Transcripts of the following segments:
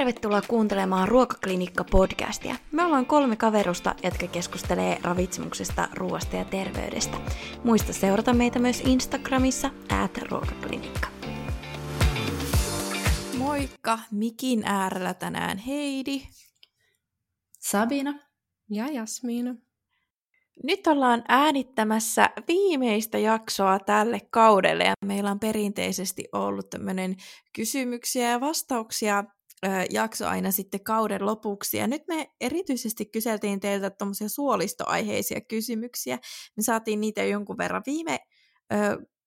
tervetuloa kuuntelemaan Ruokaklinikka-podcastia. Me ollaan kolme kaverusta, jotka keskustelee ravitsemuksesta, ruoasta ja terveydestä. Muista seurata meitä myös Instagramissa, at ruokaklinikka. Moikka, mikin äärellä tänään Heidi, Sabina ja Jasmiina. Nyt ollaan äänittämässä viimeistä jaksoa tälle kaudelle ja meillä on perinteisesti ollut tämmöinen kysymyksiä ja vastauksia jakso aina sitten kauden lopuksi. Ja nyt me erityisesti kyseltiin teiltä tuommoisia suolistoaiheisia kysymyksiä. Me saatiin niitä jonkun verran viime ö,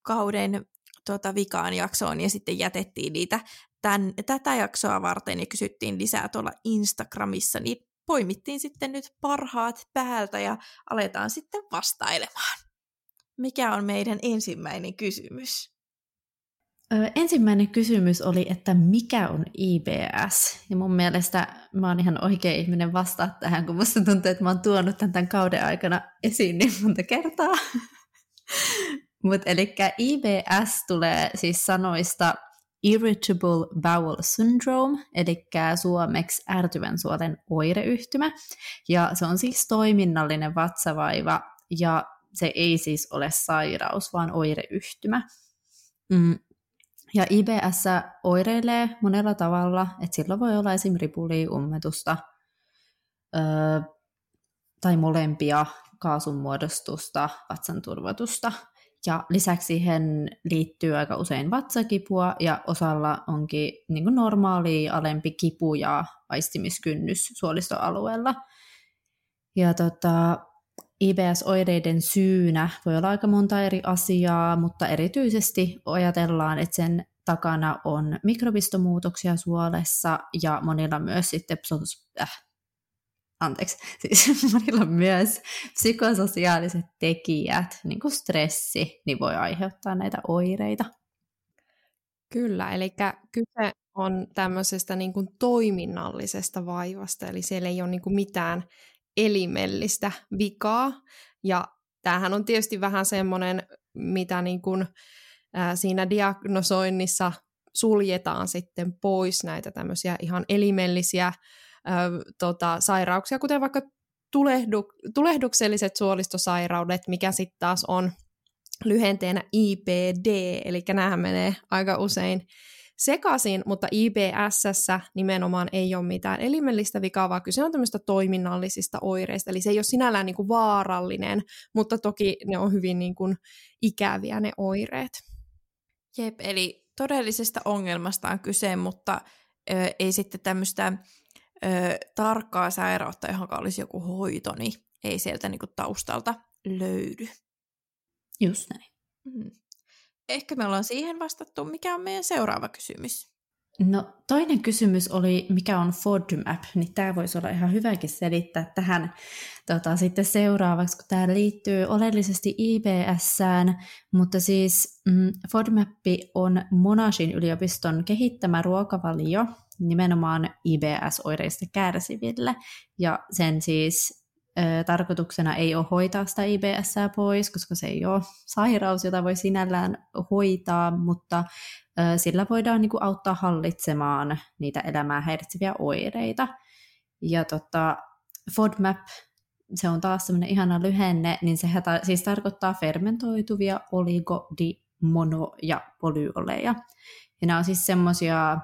kauden tota, vikaan jaksoon ja sitten jätettiin niitä tämän, tätä jaksoa varten ja kysyttiin lisää tuolla Instagramissa, niin poimittiin sitten nyt parhaat päältä ja aletaan sitten vastailemaan. Mikä on meidän ensimmäinen kysymys? Ensimmäinen kysymys oli, että mikä on IBS? Ja mun mielestä mä oon ihan oikea ihminen vastaa tähän, kun musta tuntuu, että mä oon tuonut tämän, tämän kauden aikana esiin niin monta kertaa. Mutta eli IBS tulee siis sanoista Irritable Bowel Syndrome, eli suomeksi ärtyvän suolen oireyhtymä. Ja se on siis toiminnallinen vatsavaiva, ja se ei siis ole sairaus, vaan oireyhtymä. Mm. Ja IBS oireilee monella tavalla, että silloin voi olla esim. ripuli, ummetusta öö, tai molempia kaasun muodostusta, vatsan turvotusta ja lisäksi siihen liittyy aika usein vatsakipua ja osalla onkin niin kuin normaali alempi kipu ja aistimiskynnys suolistoalueella. Ja tota, IBS-oireiden syynä voi olla aika monta eri asiaa, mutta erityisesti ajatellaan, että sen takana on mikrobistomuutoksia suolessa ja monilla myös sitten äh, anteeksi, siis monilla myös psykososiaaliset tekijät, niin kuin stressi, niin voi aiheuttaa näitä oireita. Kyllä, eli kyse on tämmöisestä niin kuin toiminnallisesta vaivasta, eli siellä ei ole niin kuin mitään elimellistä vikaa, ja tämähän on tietysti vähän semmoinen, mitä niin kuin, ää, siinä diagnosoinnissa suljetaan sitten pois näitä tämmöisiä ihan elimellisiä tota, sairauksia, kuten vaikka tulehdu, tulehdukselliset suolistosairaudet, mikä sitten taas on lyhenteenä IPD, eli näähän menee aika usein sekaisin, mutta IBS nimenomaan ei ole mitään elimellistä vikaa, vaan kyse on tämmöistä toiminnallisista oireista, eli se ei ole sinällään niin kuin vaarallinen, mutta toki ne on hyvin niin kuin ikäviä ne oireet. Jep, eli todellisesta ongelmasta on kyse, mutta ö, ei sitten tämmöistä ö, tarkkaa sairautta, johon olisi joku hoito, niin ei sieltä niinku taustalta löydy. Just näin. Mm. Ehkä me ollaan siihen vastattu. Mikä on meidän seuraava kysymys? No toinen kysymys oli, mikä on FODMAP, niin tämä voisi olla ihan hyväkin selittää tähän tota, sitten seuraavaksi, kun tämä liittyy oleellisesti IBSään, mutta siis mm, FODMAP on Monashin yliopiston kehittämä ruokavalio, nimenomaan IBS-oireista kärsiville. Ja sen siis tarkoituksena ei ole hoitaa sitä IBS pois, koska se ei ole sairaus, jota voi sinällään hoitaa, mutta sillä voidaan niin kuin, auttaa hallitsemaan niitä elämää häiritseviä oireita. Ja tota, FODMAP, se on taas semmoinen ihana lyhenne, niin se ta- siis tarkoittaa fermentoituvia oligo, di, mono ja polyoleja. Ja nämä on siis semmoisia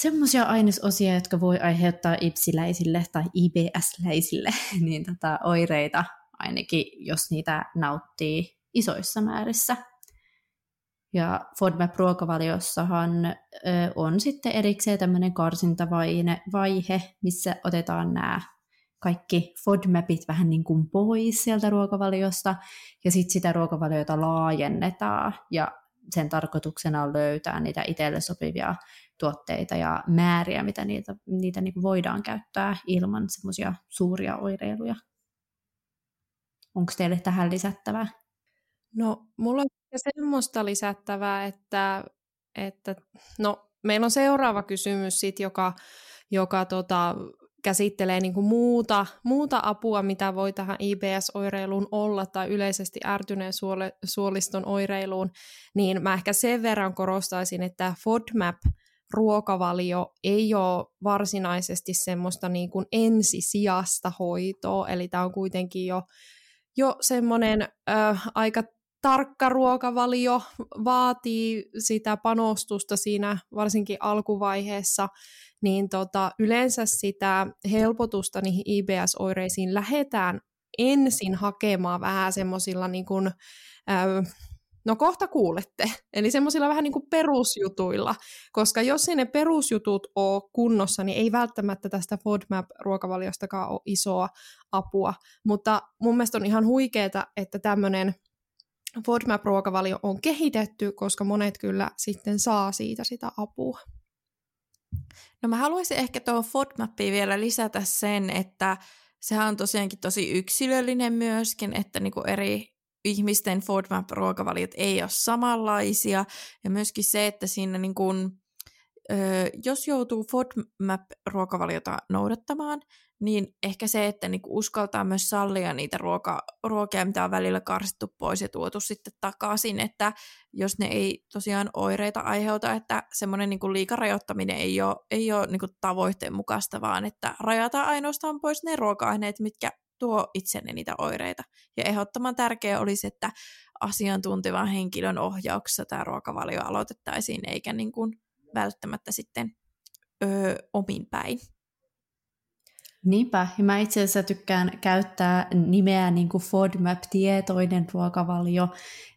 semmoisia ainesosia, jotka voi aiheuttaa ipsiläisille tai IBS-läisille niin tota, oireita, ainakin jos niitä nauttii isoissa määrissä. Ja FODMAP-ruokavaliossahan on sitten erikseen tämmöinen karsintavaihe, missä otetaan nämä kaikki FODMAPit vähän niin kuin pois sieltä ruokavaliosta, ja sitten sitä ruokavaliota laajennetaan, ja sen tarkoituksena on löytää niitä itselle sopivia tuotteita ja määriä, mitä niitä, niitä niin voidaan käyttää ilman semmoisia suuria oireiluja. Onko teille tähän lisättävää? No, mulla on semmoista lisättävää, että, että no, meillä on seuraava kysymys, sit, joka, joka tota, käsittelee niin kuin muuta, muuta apua, mitä voi tähän IBS-oireiluun olla tai yleisesti ärtyneen suole, suoliston oireiluun, niin mä ehkä sen verran korostaisin, että FODMAP ruokavalio ei ole varsinaisesti semmoista niin kuin ensisijasta hoitoa, eli tämä on kuitenkin jo, jo semmoinen äh, aika tarkka ruokavalio, vaatii sitä panostusta siinä varsinkin alkuvaiheessa, niin tota, yleensä sitä helpotusta niihin IBS-oireisiin lähdetään ensin hakemaan vähän semmoisilla niin kuin, äh, No kohta kuulette. Eli semmoisilla vähän niin kuin perusjutuilla, koska jos ei ne perusjutut ole kunnossa, niin ei välttämättä tästä FODMAP-ruokavaliostakaan ole isoa apua. Mutta mun mielestä on ihan huikeeta, että tämmöinen FODMAP-ruokavalio on kehitetty, koska monet kyllä sitten saa siitä sitä apua. No mä haluaisin ehkä tuohon FODMAPiin vielä lisätä sen, että sehän on tosiaankin tosi yksilöllinen myöskin, että niinku eri ihmisten FODMAP-ruokavaliot ei ole samanlaisia, ja myöskin se, että siinä niin kuin, jos joutuu FODMAP-ruokavaliota noudattamaan, niin ehkä se, että niin uskaltaa myös sallia niitä ruoka, ruokia, mitä on välillä karsittu pois ja tuotu sitten takaisin, että jos ne ei tosiaan oireita aiheuta, että semmoinen niin liikarajoittaminen ei ole, ei ole niin tavoitteen mukaista, vaan että rajataan ainoastaan pois ne ruoka-aineet, mitkä tuo itsenne niitä oireita. Ja ehdottoman tärkeää olisi, että asiantuntevan henkilön ohjauksessa tämä ruokavalio aloitettaisiin, eikä niin kuin välttämättä sitten öö, omin päin. Niinpä, ja mä itse asiassa tykkään käyttää nimeä niin kuin FODMAP-tietoinen ruokavalio,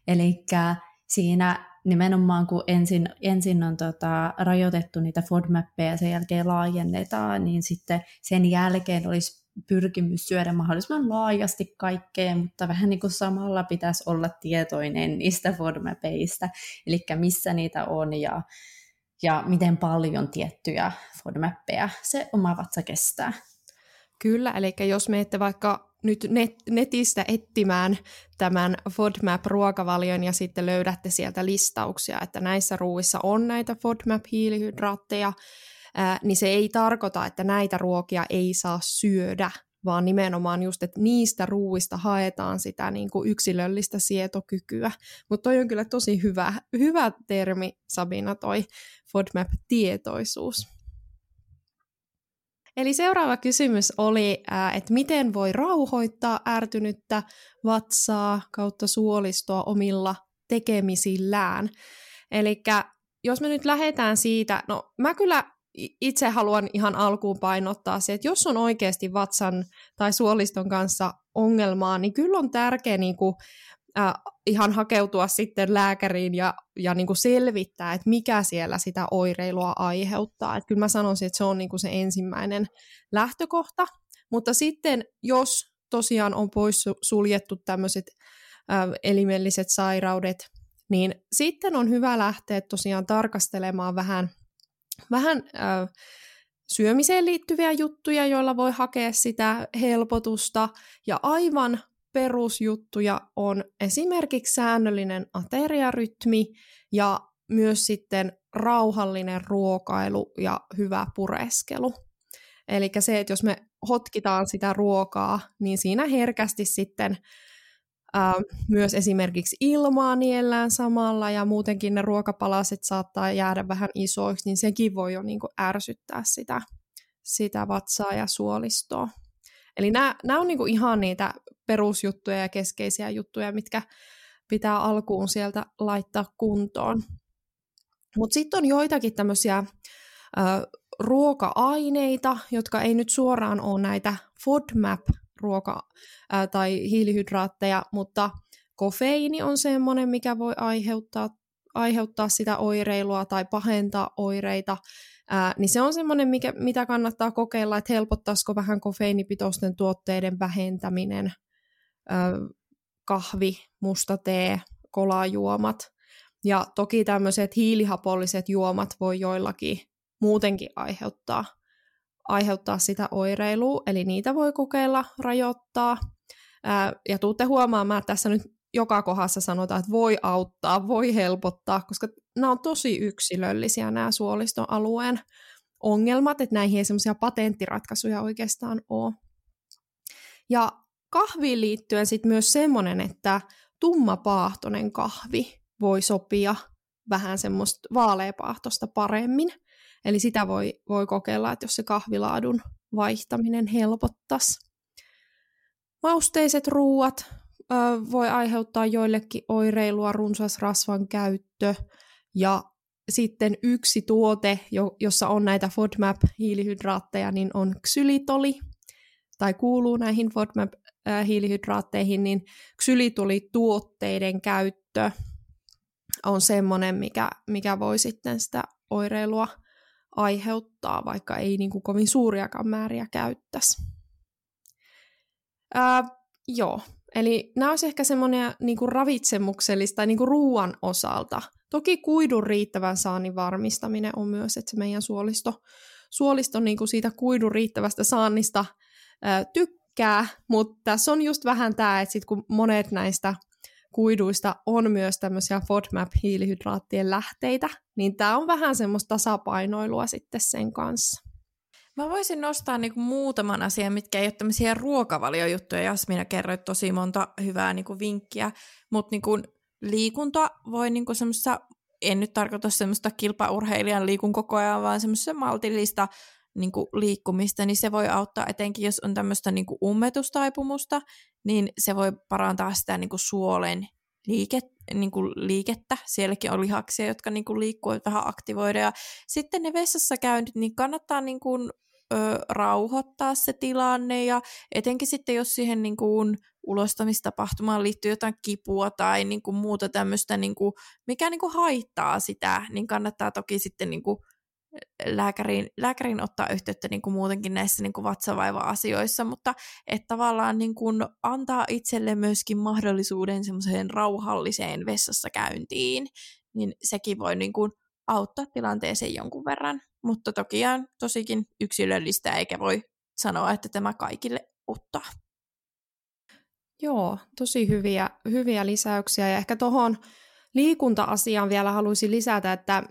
eli siinä nimenomaan kun ensin, ensin on tota, rajoitettu niitä FODMAPpeja ja sen jälkeen laajennetaan, niin sitten sen jälkeen olisi pyrkimys syödä mahdollisimman laajasti kaikkea, mutta vähän niin kuin samalla pitäisi olla tietoinen niistä FODMAPeista, eli missä niitä on ja, ja miten paljon tiettyjä FODMAPeja se oma vatsa kestää. Kyllä, eli jos menette vaikka nyt net, netistä etsimään tämän FODMAP-ruokavalion ja sitten löydätte sieltä listauksia, että näissä ruuissa on näitä FODMAP-hiilihydraatteja, ää, niin se ei tarkoita, että näitä ruokia ei saa syödä, vaan nimenomaan just, että niistä ruuista haetaan sitä niin kuin yksilöllistä sietokykyä. Mutta toi on kyllä tosi hyvä, hyvä termi, Sabina, toi FODMAP-tietoisuus. Eli seuraava kysymys oli, että miten voi rauhoittaa ärtynyttä vatsaa kautta suolistoa omilla tekemisillään. Eli jos me nyt lähdetään siitä, no mä kyllä itse haluan ihan alkuun painottaa se, että jos on oikeasti vatsan tai suoliston kanssa ongelmaa, niin kyllä on tärkeää niin äh, ihan hakeutua sitten lääkäriin ja, ja niin kuin selvittää, että mikä siellä sitä oireilua aiheuttaa. Että kyllä mä sanoisin, että se on niin kuin se ensimmäinen lähtökohta. Mutta sitten, jos tosiaan on pois suljettu tämmöiset äh, elimelliset sairaudet, niin sitten on hyvä lähteä tosiaan tarkastelemaan vähän – vähän äh, syömiseen liittyviä juttuja, joilla voi hakea sitä helpotusta. Ja aivan perusjuttuja on esimerkiksi säännöllinen ateriarytmi ja myös sitten rauhallinen ruokailu ja hyvä pureskelu. Eli se, että jos me hotkitaan sitä ruokaa, niin siinä herkästi sitten Ää, myös esimerkiksi ilmaa niellään samalla ja muutenkin ne ruokapalaset saattaa jäädä vähän isoiksi, niin sekin voi jo niin kuin ärsyttää sitä, sitä vatsaa ja suolistoa. Eli nämä, nämä on niin kuin ihan niitä perusjuttuja ja keskeisiä juttuja, mitkä pitää alkuun sieltä laittaa kuntoon. Mutta sitten on joitakin tämmöisiä ruoka-aineita, jotka ei nyt suoraan ole näitä FODMAP ruoka- ää, tai hiilihydraatteja, mutta kofeiini on semmoinen, mikä voi aiheuttaa, aiheuttaa sitä oireilua tai pahentaa oireita, ää, niin se on semmoinen, mikä, mitä kannattaa kokeilla, että helpottaisiko vähän kofeiinipitoisten tuotteiden vähentäminen, kahvi, musta tee, kolajuomat. Ja toki tämmöiset hiilihapolliset juomat voi joillakin muutenkin aiheuttaa aiheuttaa sitä oireilua, eli niitä voi kokeilla rajoittaa. Ja tuutte huomaamaan, että tässä nyt joka kohdassa sanotaan, että voi auttaa, voi helpottaa, koska nämä on tosi yksilöllisiä nämä suolistoalueen ongelmat, että näihin ei semmoisia patenttiratkaisuja oikeastaan ole. Ja kahviin liittyen sitten myös semmoinen, että tummapaahtoinen kahvi voi sopia vähän semmoista vaaleapaahtosta paremmin. Eli sitä voi, voi kokeilla, että jos se kahvilaadun vaihtaminen helpottaisi. Mausteiset ruuat ö, voi aiheuttaa joillekin oireilua, runsas rasvan käyttö ja sitten yksi tuote, jossa on näitä FODMAP-hiilihydraatteja, niin on ksylitoli, tai kuuluu näihin FODMAP-hiilihydraatteihin, niin ksylitoli-tuotteiden käyttö on semmoinen, mikä, mikä voi sitten sitä oireilua aiheuttaa, vaikka ei niin kuin kovin suuriakaan määriä käyttäisi. Ää, joo, eli nämä olisi ehkä semmoinen niin kuin ravitsemuksellista niin kuin ruoan osalta. Toki kuidun riittävän saannin varmistaminen on myös, että se meidän suolisto, suolisto niin kuin siitä kuidun riittävästä saannista ää, tykkää, mutta tässä on just vähän tämä, että sit kun monet näistä kuiduista on myös tämmöisiä FODMAP-hiilihydraattien lähteitä, niin tämä on vähän semmoista tasapainoilua sitten sen kanssa. Mä voisin nostaa niinku muutaman asian, mitkä ei ole tämmöisiä ruokavaliojuttuja. Jasmina kerroi tosi monta hyvää niinku vinkkiä, mutta niinku liikunta voi niinku semmoista, en nyt tarkoita semmoista kilpaurheilijan liikun koko ajan, vaan semmoista maltillista niin kuin liikkumista, niin se voi auttaa etenkin, jos on tämmöistä niin kuin ummetustaipumusta, niin se voi parantaa sitä niin kuin suolen liike, niin kuin liikettä. Sielläkin on lihaksia, jotka niin kuin liikkuu vähän aktivoida. Sitten ne vessassa käynnit, niin kannattaa niin kuin, ö, rauhoittaa se tilanne ja etenkin sitten, jos siihen niin kuin ulostamistapahtumaan liittyy jotain kipua tai niin kuin muuta tämmöistä, niin kuin, mikä niin kuin haittaa sitä, niin kannattaa toki sitten niin kuin lääkäriin, lääkäriin ottaa yhteyttä niin kuin muutenkin näissä niin kuin vatsavaiva-asioissa, mutta että tavallaan niin kuin antaa itselle myöskin mahdollisuuden semmoiseen rauhalliseen vessassa käyntiin, niin sekin voi niin kuin auttaa tilanteeseen jonkun verran. Mutta toki on tosikin yksilöllistä, eikä voi sanoa, että tämä kaikille ottaa. Joo, tosi hyviä, hyviä lisäyksiä. Ja ehkä tuohon liikunta-asiaan vielä haluaisin lisätä, että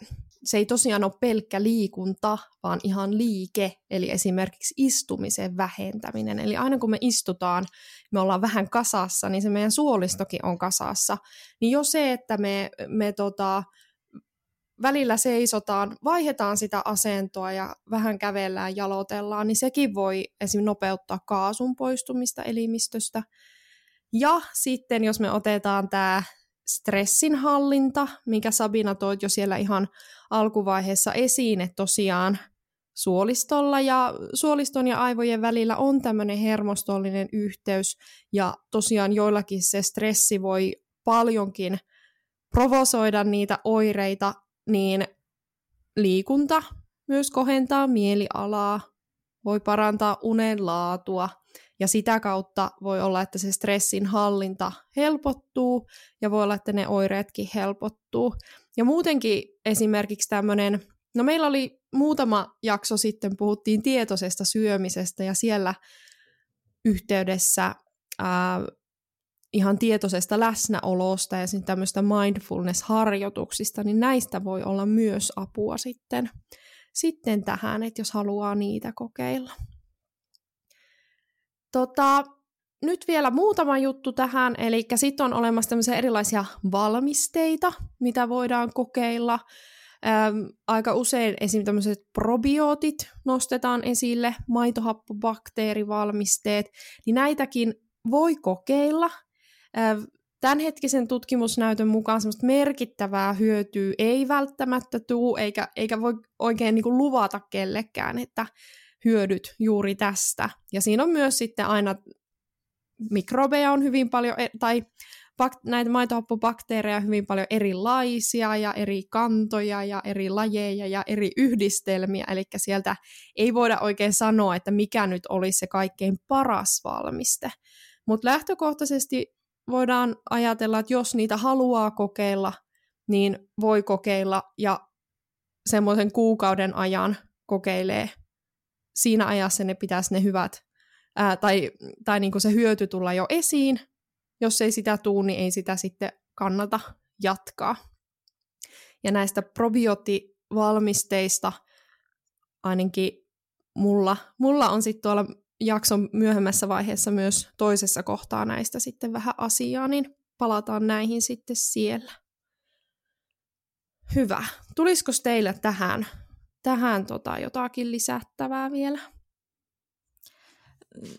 se ei tosiaan ole pelkkä liikunta, vaan ihan liike, eli esimerkiksi istumisen vähentäminen. Eli aina kun me istutaan, me ollaan vähän kasassa, niin se meidän suolistokin on kasassa. Niin jo se, että me, me tota, välillä seisotaan, vaihdetaan sitä asentoa ja vähän kävellään, jalotellaan, niin sekin voi esimerkiksi nopeuttaa kaasun poistumista elimistöstä. Ja sitten jos me otetaan tämä stressinhallinta, minkä Sabina toit jo siellä ihan alkuvaiheessa esiin, että tosiaan suolistolla ja suoliston ja aivojen välillä on tämmöinen hermostollinen yhteys ja tosiaan joillakin se stressi voi paljonkin provosoida niitä oireita, niin liikunta myös kohentaa mielialaa, voi parantaa unen laatua ja sitä kautta voi olla, että se stressin hallinta helpottuu ja voi olla, että ne oireetkin helpottuu. Ja muutenkin esimerkiksi tämmöinen, no meillä oli muutama jakso sitten, puhuttiin tietoisesta syömisestä ja siellä yhteydessä ää, ihan tietoisesta läsnäolosta ja tämmöistä mindfulness-harjoituksista, niin näistä voi olla myös apua sitten, sitten tähän, että jos haluaa niitä kokeilla. Tota, nyt vielä muutama juttu tähän, eli sitten on olemassa tämmöisiä erilaisia valmisteita, mitä voidaan kokeilla. Ähm, aika usein esim. tämmöiset probiootit nostetaan esille, maitohappobakteerivalmisteet, niin näitäkin voi kokeilla. Ähm, tämänhetkisen tutkimusnäytön mukaan semmoista merkittävää hyötyä ei välttämättä tule, eikä, eikä voi oikein niin luvata kellekään, että hyödyt juuri tästä. Ja siinä on myös sitten aina mikrobeja on hyvin paljon, e, tai näitä maitohappobakteereja on hyvin paljon erilaisia ja eri kantoja ja eri lajeja ja eri yhdistelmiä, eli sieltä ei voida oikein sanoa, että mikä nyt olisi se kaikkein paras valmiste. Mutta lähtökohtaisesti voidaan ajatella, että jos niitä haluaa kokeilla, niin voi kokeilla ja semmoisen kuukauden ajan kokeilee siinä ajassa ne pitäisi ne hyvät, ää, tai, tai niin kuin se hyöty tulla jo esiin. Jos ei sitä tuu, niin ei sitä sitten kannata jatkaa. Ja näistä probioottivalmisteista ainakin mulla, mulla on sitten tuolla jakson myöhemmässä vaiheessa myös toisessa kohtaa näistä sitten vähän asiaa, niin palataan näihin sitten siellä. Hyvä. Tulisiko teille tähän, tähän tota jotakin lisättävää vielä?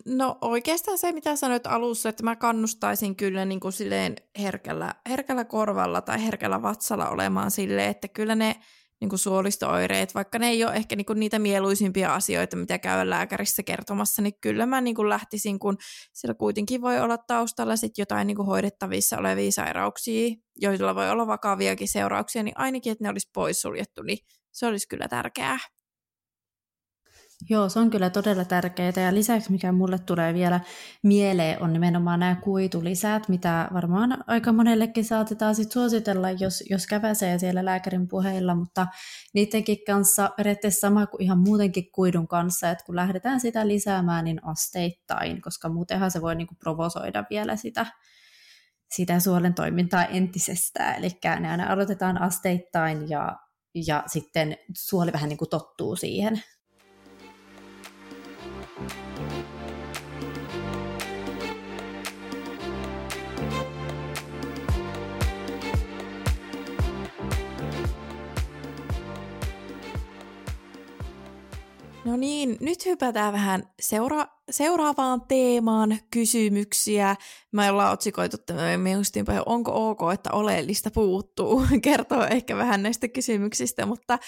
No oikeastaan se, mitä sanoit alussa, että mä kannustaisin kyllä niin kuin silleen herkällä, herkällä korvalla tai herkällä vatsalla olemaan silleen, että kyllä ne niin kuin suolisto-oireet, vaikka ne ei ole ehkä niin kuin niitä mieluisimpia asioita, mitä käy lääkärissä kertomassa, niin kyllä mä niin kuin lähtisin, kun siellä kuitenkin voi olla taustalla sit jotain niin kuin hoidettavissa olevia sairauksia, joilla voi olla vakaviakin seurauksia, niin ainakin, että ne olisi poissuljettu, niin se olisi kyllä tärkeää. Joo, se on kyllä todella tärkeää. Ja lisäksi, mikä mulle tulee vielä mieleen, on nimenomaan nämä kuitulisät, mitä varmaan aika monellekin saatetaan sit suositella, jos, jos käväsee siellä lääkärin puheilla, mutta niidenkin kanssa periaatteessa sama kuin ihan muutenkin kuidun kanssa, että kun lähdetään sitä lisäämään, niin asteittain, koska muutenhan se voi niinku provosoida vielä sitä, sitä suolen toimintaa entisestään. Eli ne aina aloitetaan asteittain ja, ja sitten suoli vähän niin kuin tottuu siihen No niin, nyt hypätään vähän seura- seuraavaan teemaan kysymyksiä. Me ollaan otsikoitu tämmöinen onko ok, että oleellista puuttuu. Kertoo ehkä vähän näistä kysymyksistä, mutta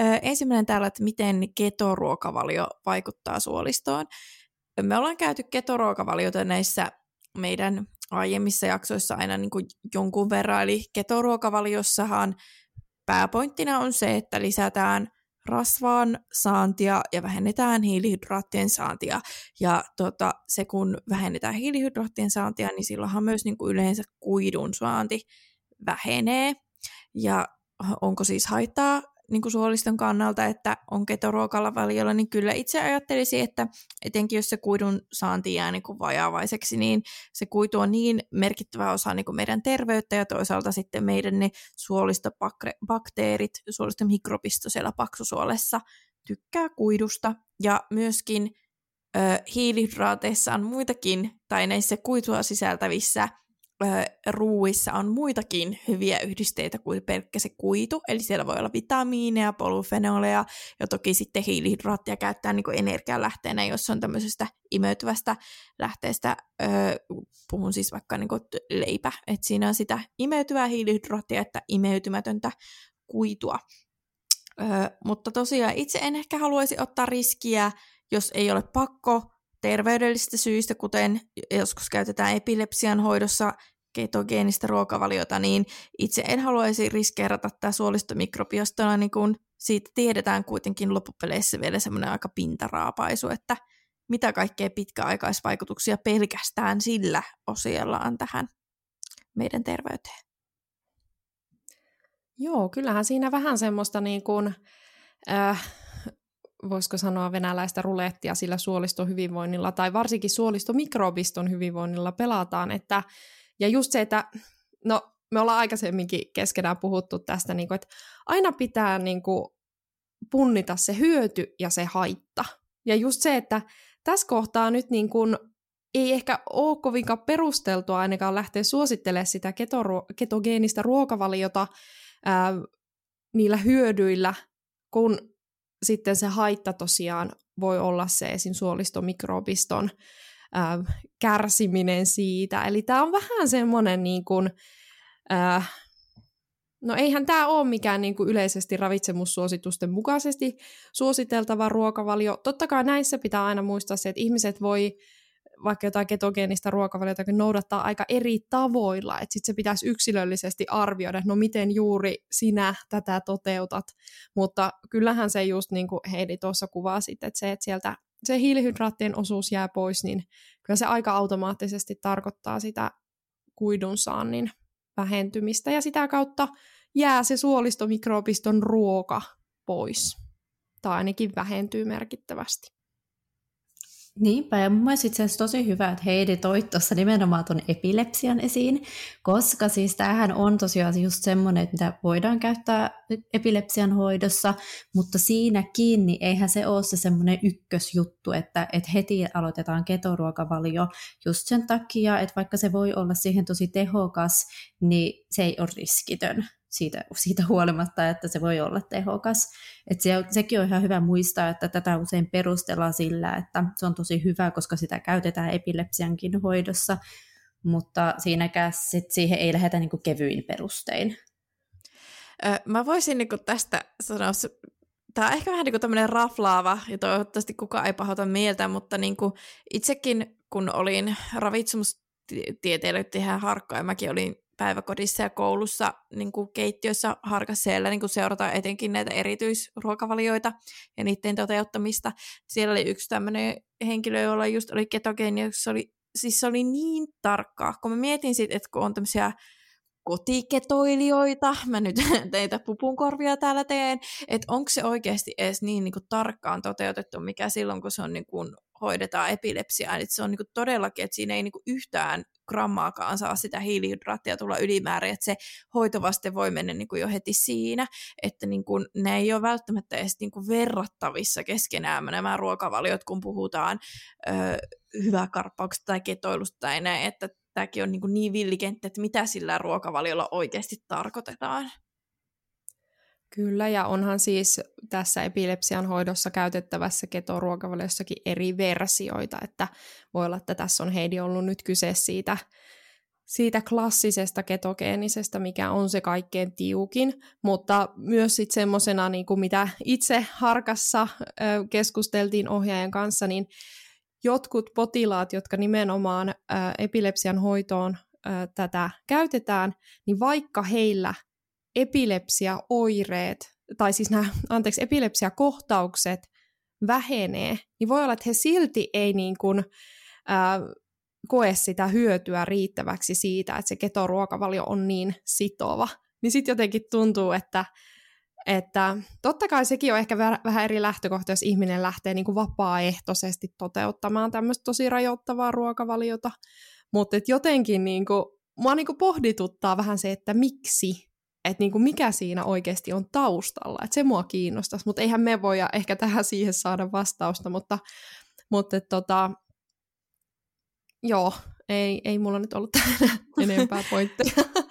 ö, ensimmäinen täällä, että miten ketoruokavalio vaikuttaa suolistoon. Me ollaan käyty ketoruokavaliota näissä meidän aiemmissa jaksoissa aina niin kuin jonkun verran, eli ketoruokavaliossahan pääpointtina on se, että lisätään – rasvaan saantia ja vähennetään hiilihydraattien saantia. Ja tota, se kun vähennetään hiilihydraattien saantia, niin silloinhan myös niin kuin yleensä kuidun saanti vähenee. Ja onko siis haittaa niin kuin suoliston kannalta, että on ketoruokalla välillä, niin kyllä itse ajattelisin, että etenkin jos se kuidun saanti jää niin kuin vajaavaiseksi, niin se kuitu on niin merkittävä osa niin kuin meidän terveyttä ja toisaalta sitten meidän ne suolistobakteerit, suoliston mikrobisto siellä paksusuolessa tykkää kuidusta. Ja myöskin ö, hiilihydraateissa on muitakin, tai näissä kuitua sisältävissä ruuissa on muitakin hyviä yhdisteitä kuin pelkkä se kuitu, eli siellä voi olla vitamiineja, polyfenoleja ja toki sitten hiilihydraattia käyttää niin energialähteenä, jos on tämmöisestä imeytyvästä lähteestä, öö, puhun siis vaikka niin leipä, että siinä on sitä imeytyvää hiilihydraattia että imeytymätöntä kuitua. Öö, mutta tosiaan itse en ehkä haluaisi ottaa riskiä, jos ei ole pakko, terveydellisistä syistä, kuten joskus käytetään epilepsian hoidossa ketogeenistä ruokavaliota, niin itse en haluaisi riskeerata tämä suolistomikrobiostolla, niin kun siitä tiedetään kuitenkin loppupeleissä vielä semmoinen aika pintaraapaisu, että mitä kaikkea pitkäaikaisvaikutuksia pelkästään sillä osiellaan tähän meidän terveyteen. Joo, kyllähän siinä vähän semmoista niin kuin, äh, voisiko sanoa venäläistä rulettia sillä suolistohyvinvoinnilla tai varsinkin suolistomikrobiston hyvinvoinnilla pelataan, että ja just se, että no me ollaan aikaisemminkin keskenään puhuttu tästä, niin kuin, että aina pitää niin kuin, punnita se hyöty ja se haitta. Ja just se, että tässä kohtaa nyt niin kuin, ei ehkä ole kovinkaan perusteltua ainakaan lähteä suosittelemaan sitä ketoru- ketogeenistä ruokavaliota ää, niillä hyödyillä, kun sitten se haitta tosiaan voi olla se esim. suolistomikrobiston äh, kärsiminen siitä. Eli tämä on vähän semmoinen niin kuin, äh, no eihän tämä ole mikään niin kuin yleisesti ravitsemussuositusten mukaisesti suositeltava ruokavalio. Totta kai näissä pitää aina muistaa se, että ihmiset voi vaikka jotain ketogeenistä ruokavaliota noudattaa aika eri tavoilla, että sitten se pitäisi yksilöllisesti arvioida, että no miten juuri sinä tätä toteutat, mutta kyllähän se just niin kuin Heidi tuossa kuvaa sitten, että se, että sieltä se hiilihydraattien osuus jää pois, niin kyllä se aika automaattisesti tarkoittaa sitä kuidun saannin vähentymistä ja sitä kautta jää se suolistomikrobiston ruoka pois. Tai ainakin vähentyy merkittävästi. Niinpä, ja mun mielestä itse asiassa tosi hyvä, että Heidi toi tuossa nimenomaan tuon epilepsian esiin, koska siis tämähän on tosiaan just semmoinen, että mitä voidaan käyttää epilepsian hoidossa, mutta siinäkin niin eihän se ole se semmoinen ykkösjuttu, että, että heti aloitetaan ketoruokavalio just sen takia, että vaikka se voi olla siihen tosi tehokas, niin se ei ole riskitön. Siitä, siitä huolimatta, että se voi olla tehokas. Et se, sekin on ihan hyvä muistaa, että tätä usein perustellaan sillä, että se on tosi hyvä, koska sitä käytetään epilepsiankin hoidossa, mutta siinäkään sit siihen ei lähdetä niin kevyin perustein. Mä voisin niin tästä sanoa, tämä on ehkä vähän niin tämmöinen raflaava, ja toivottavasti kukaan ei pahota mieltä, mutta niin kuin itsekin kun olin ravitsemustieteilijöiden ihan harkka, ja mäkin olin päiväkodissa ja koulussa niin kuin keittiössä harkas siellä niin kuin seurata etenkin näitä erityisruokavalioita ja niiden toteuttamista. Siellä oli yksi tämmöinen henkilö, jolla just oli ketogeeni, se oli, siis se oli niin tarkkaa. Kun mä mietin sitten, että kun on tämmöisiä kotiketoilijoita, mä nyt teitä pupunkorvia täällä teen, että onko se oikeasti edes niin, niin kuin tarkkaan toteutettu, mikä silloin, kun se on niin kuin hoidetaan epilepsiaa, että se on niin kuin todellakin, että siinä ei niin kuin yhtään grammaakaan saa sitä hiilihydraattia tulla ylimäärä, että se hoitovaste voi mennä niin kuin jo heti siinä, että niin kuin ne ei ole välttämättä edes niin kuin verrattavissa keskenään nämä ruokavaliot, kun puhutaan ö, hyväkarppauksesta tai ketoilusta tai näin, että tämäkin on niin, kuin niin villikenttä, että mitä sillä ruokavaliolla oikeasti tarkoitetaan. Kyllä, ja onhan siis tässä epilepsian hoidossa käytettävässä ketoruokavaliossakin eri versioita, että voi olla, että tässä on Heidi ollut nyt kyse siitä, siitä klassisesta ketogeenisestä, mikä on se kaikkein tiukin, mutta myös sitten semmoisena, niin mitä itse harkassa keskusteltiin ohjaajan kanssa, niin jotkut potilaat, jotka nimenomaan epilepsian hoitoon tätä käytetään, niin vaikka heillä epilepsia-oireet, tai siis nämä, anteeksi, epilepsiakohtaukset vähenee, niin voi olla, että he silti ei niin kuin, ää, koe sitä hyötyä riittäväksi siitä, että se ketoruokavalio on niin sitova. Niin sitten jotenkin tuntuu, että, että totta kai sekin on ehkä vähän eri lähtökohta, jos ihminen lähtee niin kuin vapaaehtoisesti toteuttamaan tämmöistä tosi rajoittavaa ruokavaliota, mutta jotenkin niin kuin, mua niin kuin pohdituttaa vähän se, että miksi että niinku mikä siinä oikeasti on taustalla. Että se mua kiinnostaisi, mutta eihän me voi ehkä tähän siihen saada vastausta, mutta, mutta tota, joo, ei, ei mulla nyt ollut enempää pointteja.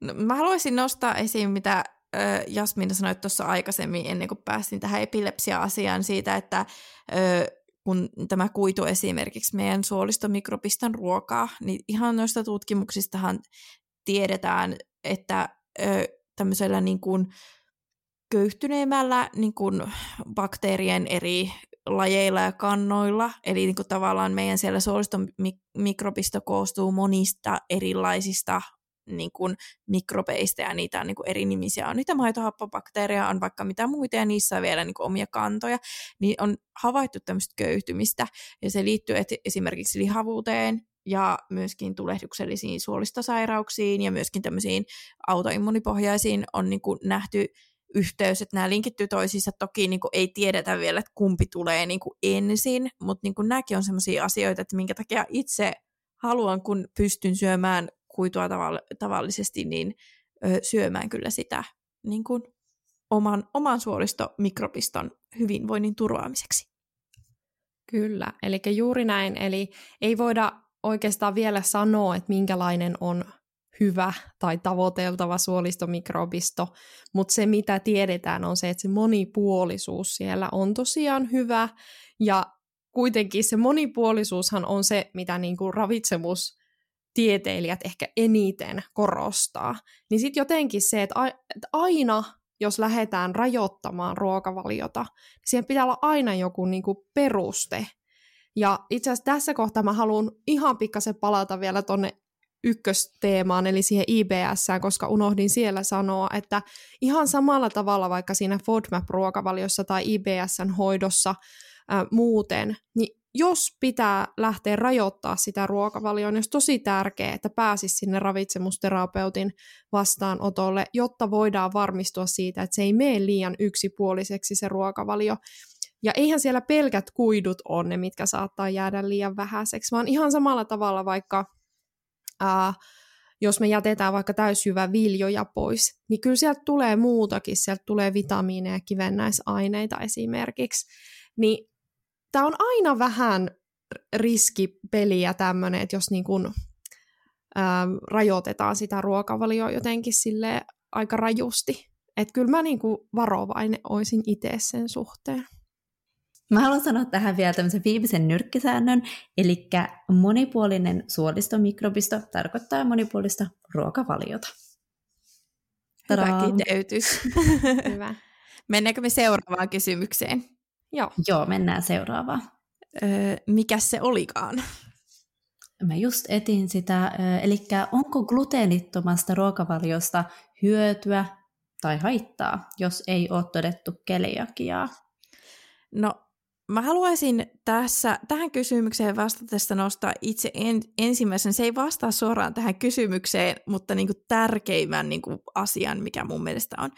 No, mä haluaisin nostaa esiin, mitä ö, Jasmin sanoi tuossa aikaisemmin, ennen kuin päästiin tähän epilepsia-asiaan siitä, että ö, kun tämä kuitu esimerkiksi meidän suolistomikrobistan ruokaa, niin ihan noista tutkimuksistahan tiedetään, että ö, tämmöisellä niin kuin köyhtyneemmällä niin kuin bakteerien eri lajeilla ja kannoilla, eli niin kuin tavallaan meidän siellä suoliston mikrobista koostuu monista erilaisista niin kuin mikrobeista ja niitä on niin kuin eri nimisiä. On niitä maitohappobakteereja, on vaikka mitä muita ja niissä on vielä niin kuin omia kantoja. Niin on havaittu tämmöistä köyhtymistä ja se liittyy esimerkiksi lihavuuteen ja myöskin tulehduksellisiin suolistosairauksiin ja myöskin tämmöisiin autoimmunipohjaisiin on niin kuin nähty yhteys, että nämä linkittyy toisiinsa. Toki niin kuin ei tiedetä vielä, että kumpi tulee niin kuin ensin, mutta niin kuin nämäkin on sellaisia asioita, että minkä takia itse haluan, kun pystyn syömään kuitua tavall- tavallisesti, niin syömään kyllä sitä niin kuin oman, oman suolistomikropiston hyvinvoinnin turvaamiseksi. Kyllä, eli juuri näin. Eli ei voida oikeastaan vielä sanoa, että minkälainen on hyvä tai tavoiteltava suolistomikrobisto, mutta se mitä tiedetään on se, että se monipuolisuus siellä on tosiaan hyvä ja kuitenkin se monipuolisuushan on se, mitä niin kuin ravitsemustieteilijät ehkä eniten korostaa. Niin sitten jotenkin se, että aina jos lähdetään rajoittamaan ruokavaliota, niin siihen pitää olla aina joku niin kuin peruste, ja itse asiassa tässä kohtaa mä haluan ihan pikkasen palata vielä tonne ykkösteemaan, eli siihen IBS, koska unohdin siellä sanoa, että ihan samalla tavalla vaikka siinä FODMAP-ruokavaliossa tai IBSn hoidossa ää, muuten, niin jos pitää lähteä rajoittaa sitä ruokavalioa, niin olisi tosi tärkeää, että pääsisi sinne ravitsemusterapeutin vastaanotolle, jotta voidaan varmistua siitä, että se ei mene liian yksipuoliseksi se ruokavalio. Ja eihän siellä pelkät kuidut ole ne, mitkä saattaa jäädä liian vähäiseksi, vaan ihan samalla tavalla vaikka, ää, jos me jätetään vaikka täysjyvä viljoja pois, niin kyllä sieltä tulee muutakin, sieltä tulee vitamiineja, kivennäisaineita esimerkiksi. Niin tämä on aina vähän riskipeliä tämmöinen, että jos niin kun, ää, rajoitetaan sitä ruokavalioa jotenkin sille aika rajusti. Että kyllä mä niinku varovainen olisin itse sen suhteen. Mä haluan sanoa tähän vielä tämmöisen viimeisen nyrkkisäännön, eli monipuolinen suolistomikrobisto tarkoittaa monipuolista ruokavaliota. Hyvä kiteytys. Hyvä. Mennäänkö me seuraavaan kysymykseen? Joo. Joo, mennään seuraavaan. Öö, mikä se olikaan? Mä just etin sitä, eli onko gluteenittomasta ruokavaliosta hyötyä tai haittaa, jos ei ole todettu keliakiaa? No, mä haluaisin tässä, tähän kysymykseen vastatessa nostaa itse en, ensimmäisen, se ei vastaa suoraan tähän kysymykseen, mutta niin kuin tärkeimmän niin kuin asian, mikä mun mielestä on.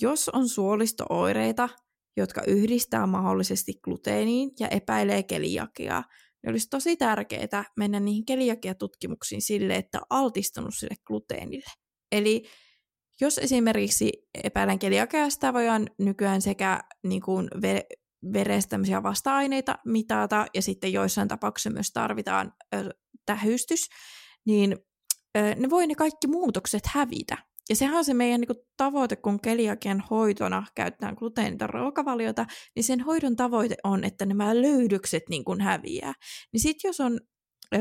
Jos on suolistooireita, jotka yhdistää mahdollisesti gluteeniin ja epäilee keliakiaa, niin olisi tosi tärkeää mennä niihin keliakiatutkimuksiin sille, että on altistunut sille gluteenille. Eli jos esimerkiksi epäilen keliakiaa, sitä voidaan nykyään sekä niin kuin verestä vasta-aineita mitata, ja sitten joissain tapauksissa myös tarvitaan ö, tähystys, niin ö, ne voi ne kaikki muutokset hävitä. Ja sehän on se meidän niin kuin, tavoite, kun keliakian hoitona käytetään gluteenita ruokavaliota, niin sen hoidon tavoite on, että nämä löydökset niin kuin, häviää. Niin sitten jos on ö,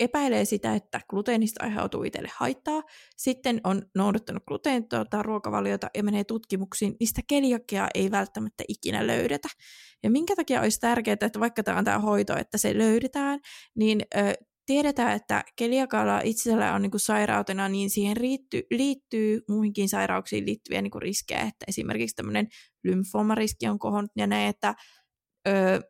epäilee sitä, että gluteenista aiheutuu itselle haittaa, sitten on noudattanut gluteenitonta ruokavaliota ja menee tutkimuksiin, sitä keliakiaa ei välttämättä ikinä löydetä. Ja minkä takia olisi tärkeää, että vaikka tämä on tämä hoito, että se löydetään, niin ö, tiedetään, että keliakalla itsellä on niin kuin sairautena, niin siihen liittyy, liittyy muihinkin sairauksiin liittyviä niin kuin riskejä, että esimerkiksi tämmöinen lymfoomariski on kohonnut ja näin, että ö,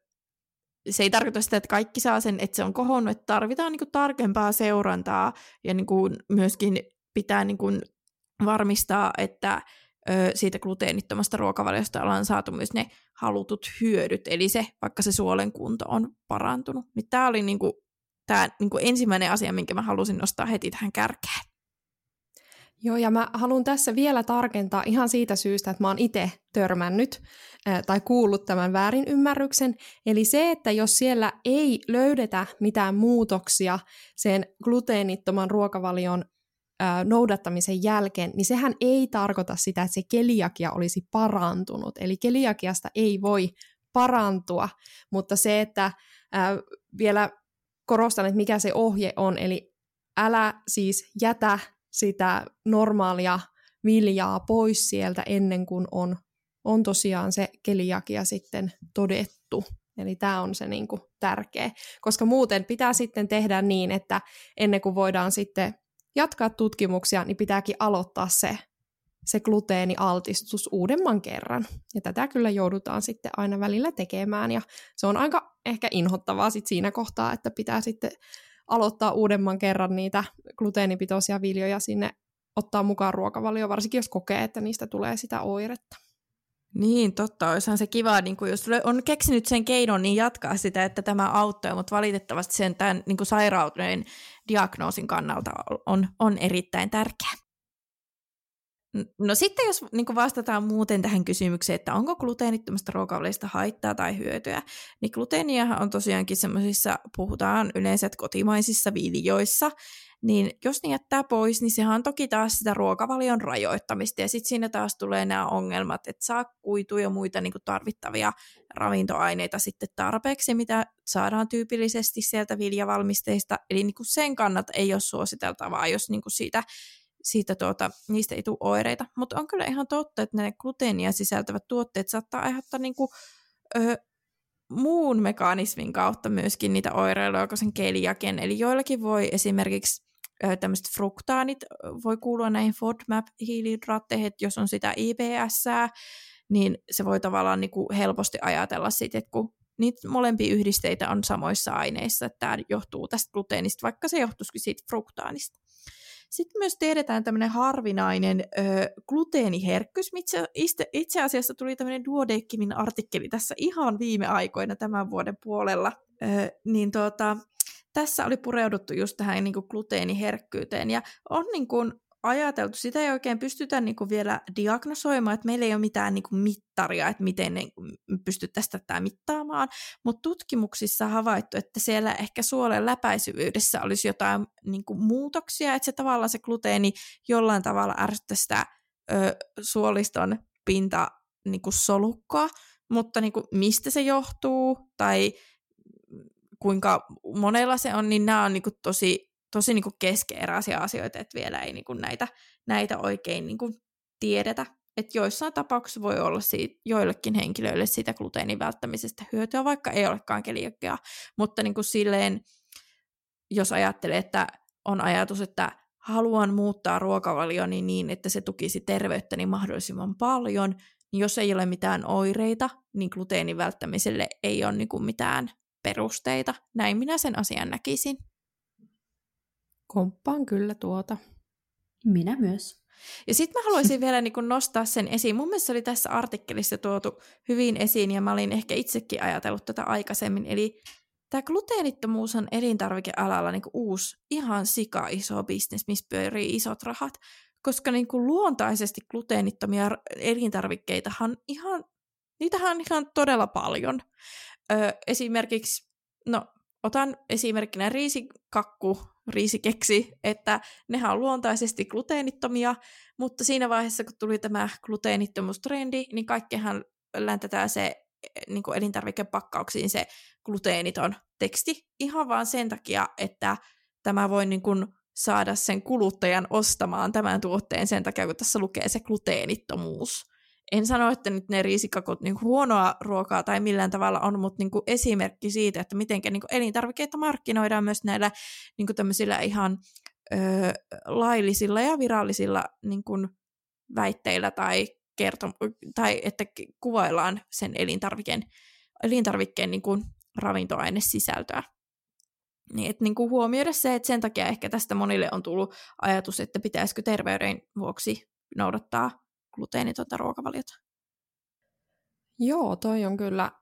se ei tarkoita sitä, että kaikki saa sen, että se on kohonnut, että tarvitaan niin kuin tarkempaa seurantaa ja niin kuin myöskin pitää niin kuin varmistaa, että siitä gluteenittomasta ruokavaliosta ollaan saatu myös ne halutut hyödyt, eli se, vaikka se suolen kunto on parantunut. Niin tämä oli niin kuin tämä niin kuin ensimmäinen asia, minkä mä halusin nostaa heti tähän kärkeen. Joo, ja mä haluan tässä vielä tarkentaa ihan siitä syystä, että mä oon itse törmännyt tai kuullut tämän väärinymmärryksen. Eli se, että jos siellä ei löydetä mitään muutoksia sen gluteenittoman ruokavalion noudattamisen jälkeen, niin sehän ei tarkoita sitä, että se keliakia olisi parantunut. Eli keliakiasta ei voi parantua, mutta se, että vielä korostan, että mikä se ohje on, eli älä siis jätä sitä normaalia viljaa pois sieltä ennen kuin on, on tosiaan se keliakia sitten todettu. Eli tämä on se niin kuin tärkeä, koska muuten pitää sitten tehdä niin, että ennen kuin voidaan sitten jatkaa tutkimuksia, niin pitääkin aloittaa se, se gluteenialtistus uudemman kerran. Ja tätä kyllä joudutaan sitten aina välillä tekemään, ja se on aika ehkä inhottavaa sit siinä kohtaa, että pitää sitten aloittaa uudemman kerran niitä gluteenipitoisia viljoja sinne ottaa mukaan ruokavalio, varsinkin jos kokee, että niistä tulee sitä oiretta. Niin, totta. Olisihan se kiva, niin kuin jos on keksinyt sen keinon, niin jatkaa sitä, että tämä auttaa, mutta valitettavasti sen tämän niin sairauden diagnoosin kannalta on, on erittäin tärkeä. No sitten jos niin vastataan muuten tähän kysymykseen, että onko gluteenittomasta ruokavaliosta haittaa tai hyötyä, niin gluteeniahan on tosiaankin semmoisissa, puhutaan yleensä kotimaisissa viljoissa, niin jos ne jättää pois, niin sehän on toki taas sitä ruokavalion rajoittamista, ja sitten siinä taas tulee nämä ongelmat, että saa kuituja ja muita niin tarvittavia ravintoaineita sitten tarpeeksi, mitä saadaan tyypillisesti sieltä viljavalmisteista, eli niin sen kannalta ei ole suositeltavaa, jos niin siitä siitä tuota, niistä ei tule oireita. Mutta on kyllä ihan totta, että ne gluteenia sisältävät tuotteet saattaa aiheuttaa niinku, ö, muun mekanismin kautta myöskin niitä oireiluja kuin sen keliaken. Eli joillakin voi esimerkiksi tämmöiset fruktaanit voi kuulua näihin FODMAP-hiilihydraatteihin, jos on sitä IBS, niin se voi tavallaan niinku helposti ajatella siitä, että kun niitä molempia yhdisteitä on samoissa aineissa, että tämä johtuu tästä gluteenista, vaikka se johtuisikin siitä fruktaanista. Sitten myös tiedetään tämmöinen harvinainen ö, gluteeniherkkyys. Itse, itse asiassa tuli tämmöinen Duodeckimin artikkeli tässä ihan viime aikoina tämän vuoden puolella. Ö, niin tuota, tässä oli pureuduttu just tähän niin kuin gluteeniherkkyyteen ja on niin kuin ajateltu, sitä ei oikein pystytä niin kuin vielä diagnosoimaan, että meillä ei ole mitään niin kuin mittaria, että miten ne pystyttäisiin tätä mittaamaan, mutta tutkimuksissa on havaittu, että siellä ehkä suolen läpäisyvyydessä olisi jotain niin kuin muutoksia, että se tavallaan se gluteeni jollain tavalla ärsyttää sitä ö, suoliston pinta niin kuin solukkoa, mutta niin kuin, mistä se johtuu tai kuinka monella se on, niin nämä on niin kuin, tosi tosi niin kuin keskeeräisiä asioita, että vielä ei niin kuin näitä, näitä oikein niin kuin tiedetä. Että joissain tapauksissa voi olla siitä, joillekin henkilöille siitä gluteenin välttämisestä hyötyä, vaikka ei olekaan keliakiaa. Mutta niin kuin silleen, jos ajattelee, että on ajatus, että haluan muuttaa ruokavalioni niin, että se tukisi terveyttäni mahdollisimman paljon, niin jos ei ole mitään oireita, niin gluteenin välttämiselle ei ole niin kuin mitään perusteita. Näin minä sen asian näkisin. Komppaan kyllä tuota. Minä myös. Ja sitten mä haluaisin vielä niin kun nostaa sen esiin. Mun mielestä se oli tässä artikkelissa tuotu hyvin esiin, ja mä olin ehkä itsekin ajatellut tätä aikaisemmin. Eli tämä gluteenittomuus on elintarvikealalla niin uusi, ihan sika iso bisnes, missä pyörii isot rahat. Koska niin kuin luontaisesti gluteenittomia elintarvikkeitahan ihan, niitähän on ihan todella paljon. Ö, esimerkiksi, no otan esimerkkinä riisikakku, riisikeksi, että nehän on luontaisesti gluteenittomia, mutta siinä vaiheessa, kun tuli tämä gluteenittomuustrendi, niin kaikkehan läntetään se niin kuin elintarvikepakkauksiin se gluteeniton teksti. Ihan vaan sen takia, että tämä voi niin kuin saada sen kuluttajan ostamaan tämän tuotteen sen takia, kun tässä lukee se gluteenittomuus en sano, että nyt ne riisikakut niin huonoa ruokaa tai millään tavalla on, mutta niin esimerkki siitä, että miten niin elintarvikkeita markkinoidaan myös näillä niin tämmöisillä ihan ö, laillisilla ja virallisilla niin kuin väitteillä tai, kertom- tai että kuvaillaan sen elintarvikkeen, elintarvikkeen niin kuin ravintoainesisältöä. Niin, että niin kuin huomioida se, että sen takia ehkä tästä monille on tullut ajatus, että pitäisikö terveyden vuoksi noudattaa gluteenitonta ruokavaliota. Joo, toi on kyllä.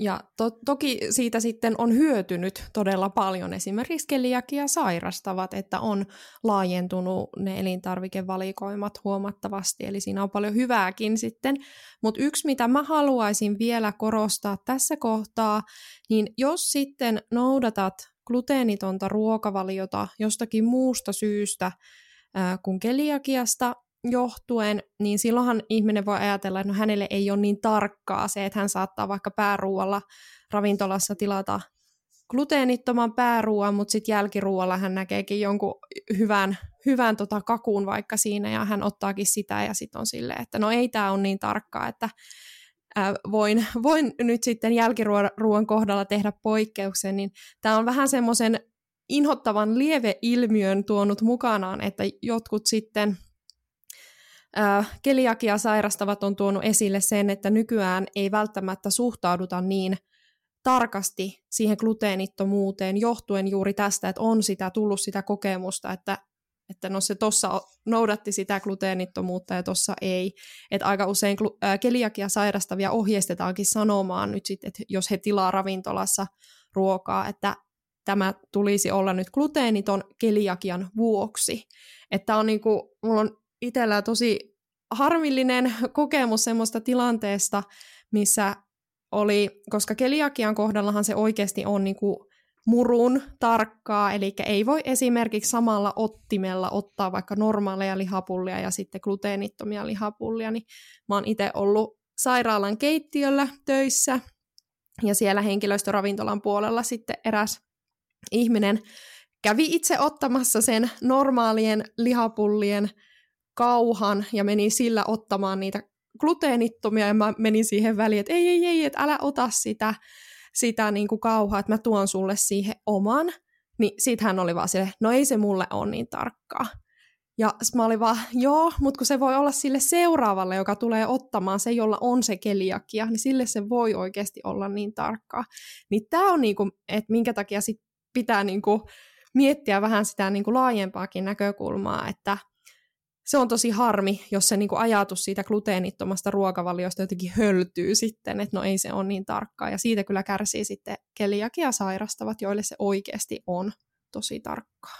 Ja to- toki siitä sitten on hyötynyt todella paljon esimerkiksi keliakia sairastavat, että on laajentunut ne elintarvikevalikoimat huomattavasti, eli siinä on paljon hyvääkin sitten. Mutta yksi, mitä mä haluaisin vielä korostaa tässä kohtaa, niin jos sitten noudatat gluteenitonta ruokavaliota jostakin muusta syystä kuin keliakiasta, johtuen, niin silloinhan ihminen voi ajatella, että no hänelle ei ole niin tarkkaa se, että hän saattaa vaikka pääruualla ravintolassa tilata gluteenittoman pääruoan, mutta sitten jälkiruoalla hän näkeekin jonkun hyvän, hyvän tota kakun vaikka siinä ja hän ottaakin sitä ja sitten on silleen, että no ei tämä ole niin tarkkaa, että ää, voin, voin nyt sitten jälkiruoan kohdalla tehdä poikkeuksen, niin tämä on vähän semmoisen inhottavan lieveilmiön tuonut mukanaan, että jotkut sitten keliakia sairastavat on tuonut esille sen, että nykyään ei välttämättä suhtauduta niin tarkasti siihen gluteenittomuuteen johtuen juuri tästä, että on sitä tullut sitä kokemusta, että, että no se tuossa noudatti sitä gluteenittomuutta ja tuossa ei. Että aika usein keliakia sairastavia ohjeistetaankin sanomaan nyt sitten, että jos he tilaa ravintolassa ruokaa, että tämä tulisi olla nyt gluteeniton keliakian vuoksi. Että on niinku, mulla on itsellä tosi harmillinen kokemus semmoista tilanteesta, missä oli, koska keliakian kohdallahan se oikeasti on niin kuin murun tarkkaa, eli ei voi esimerkiksi samalla ottimella ottaa vaikka normaaleja lihapullia ja sitten gluteenittomia lihapullia, niin mä oon itse ollut sairaalan keittiöllä töissä, ja siellä henkilöstöravintolan puolella sitten eräs ihminen kävi itse ottamassa sen normaalien lihapullien kauhan ja meni sillä ottamaan niitä gluteenittomia ja mä menin siihen väliin, että ei, ei, ei, että älä ota sitä, sitä niin kuin kauhaa, että mä tuon sulle siihen oman. Niin sit hän oli vaan sille, no ei se mulle ole niin tarkkaa. Ja mä olin vaan, joo, mutta kun se voi olla sille seuraavalle, joka tulee ottamaan, se jolla on se keliakia, niin sille se voi oikeasti olla niin tarkkaa. Niin tämä on niinku, että minkä takia sit pitää niinku miettiä vähän sitä niinku laajempaakin näkökulmaa, että se on tosi harmi, jos se niin kuin ajatus siitä gluteenittomasta ruokavaliosta jotenkin höltyy sitten, että no ei se ole niin tarkkaa. Ja siitä kyllä kärsii sitten keliakia sairastavat, joille se oikeasti on tosi tarkkaa.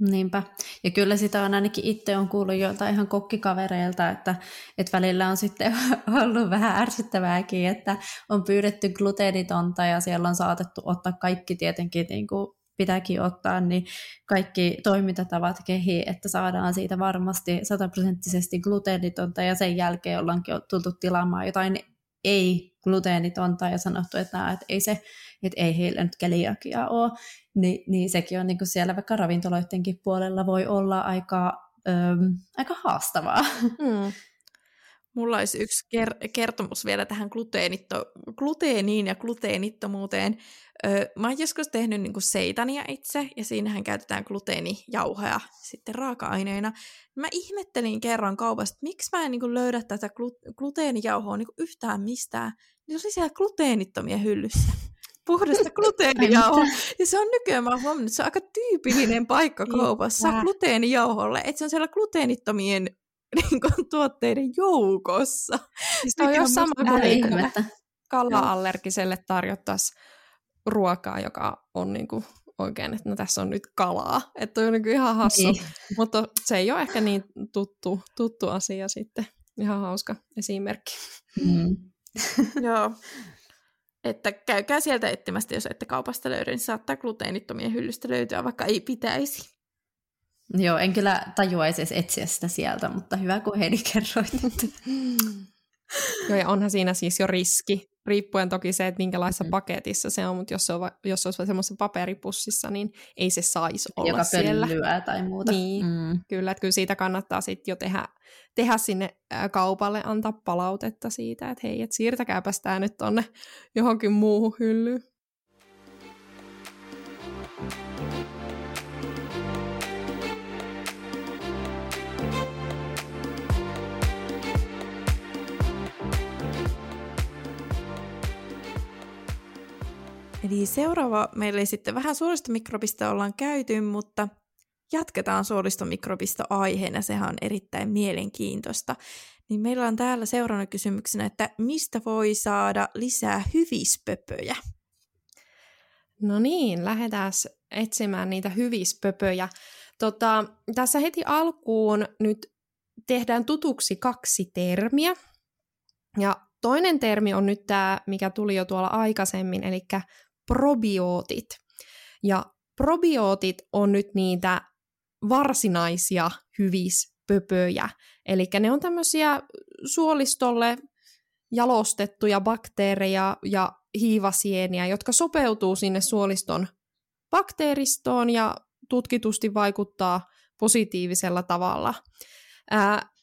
Niinpä. Ja kyllä sitä on ainakin itse on kuullut joiltain ihan kokkikavereilta, että, että välillä on sitten ollut vähän ärsyttävääkin, että on pyydetty gluteenitonta ja siellä on saatettu ottaa kaikki tietenkin niin kuin pitääkin ottaa, niin kaikki toimintatavat kehi, että saadaan siitä varmasti sataprosenttisesti gluteenitonta ja sen jälkeen ollaankin tultu tilaamaan jotain ei-gluteenitonta ja sanottu, että, nää, että ei se, että ei heillä nyt keliakia ole, Ni, niin sekin on niin kuin siellä vaikka ravintoloidenkin puolella voi olla aika, öm, aika haastavaa. Mm. Mulla olisi yksi ker- kertomus vielä tähän gluteenitto- gluteeniin ja gluteenittomuuteen. Öö, mä oon joskus tehnyt niinku seitania itse, ja siinähän käytetään gluteenijauheja sitten raaka-aineina. Mä ihmettelin kerran kaupasta, että miksi mä en niinku löydä tätä glu- gluteenijauhoa niinku yhtään mistään. Niin se oli siellä gluteenittomien hyllyssä. Puhdasta gluteenijauhoa. Ja se on nykyään, mä oon huomannut, että se on aika tyypillinen paikka kaupassa gluteenijauholle. Että se on siellä gluteenittomien niin kuin, tuotteiden joukossa. Siis on jo sama kuin kala-allergiselle tarjottaisiin ruokaa, joka on niin kuin, oikein, että no tässä on nyt kalaa. Että on niin ihan hassu. Niin. Mutta se ei ole ehkä niin tuttu, tuttu asia sitten. Ihan hauska esimerkki. Mm. Joo. Että käykää sieltä etsimästä, jos ette kaupasta löydy, niin saattaa gluteenittomien hyllystä löytyä, vaikka ei pitäisi. Joo, en kyllä tajuaisi edes etsiä sitä sieltä, mutta hyvä kun Heidi kerroit. Joo, ja onhan siinä siis jo riski, riippuen toki se, että minkälaisessa mm. paketissa se on, mutta jos se, on, jos se olisi semmoisessa paperipussissa, niin ei se saisi olla Joka siellä. Joka tai muuta. Niin, mm. kyllä, että kyllä siitä kannattaa sitten jo tehdä, tehdä sinne kaupalle, antaa palautetta siitä, että hei, että siirtäkääpäs tämä nyt tonne johonkin muuhun hyllyyn. Eli seuraava meillä ei sitten vähän suolistomikrobista ollaan käyty, mutta jatketaan suolistomikrobista aiheena, sehän on erittäin mielenkiintoista. Niin meillä on täällä seuraavana kysymyksenä, että mistä voi saada lisää hyvispöpöjä? No niin, lähdetään etsimään niitä hyvispöpöjä. Tota, tässä heti alkuun nyt tehdään tutuksi kaksi termiä. Ja toinen termi on nyt tämä, mikä tuli jo tuolla aikaisemmin, eli probiootit. Ja probiootit on nyt niitä varsinaisia hyvispöpöjä. Eli ne on tämmöisiä suolistolle jalostettuja bakteereja ja hiivasieniä, jotka sopeutuu sinne suoliston bakteeristoon ja tutkitusti vaikuttaa positiivisella tavalla.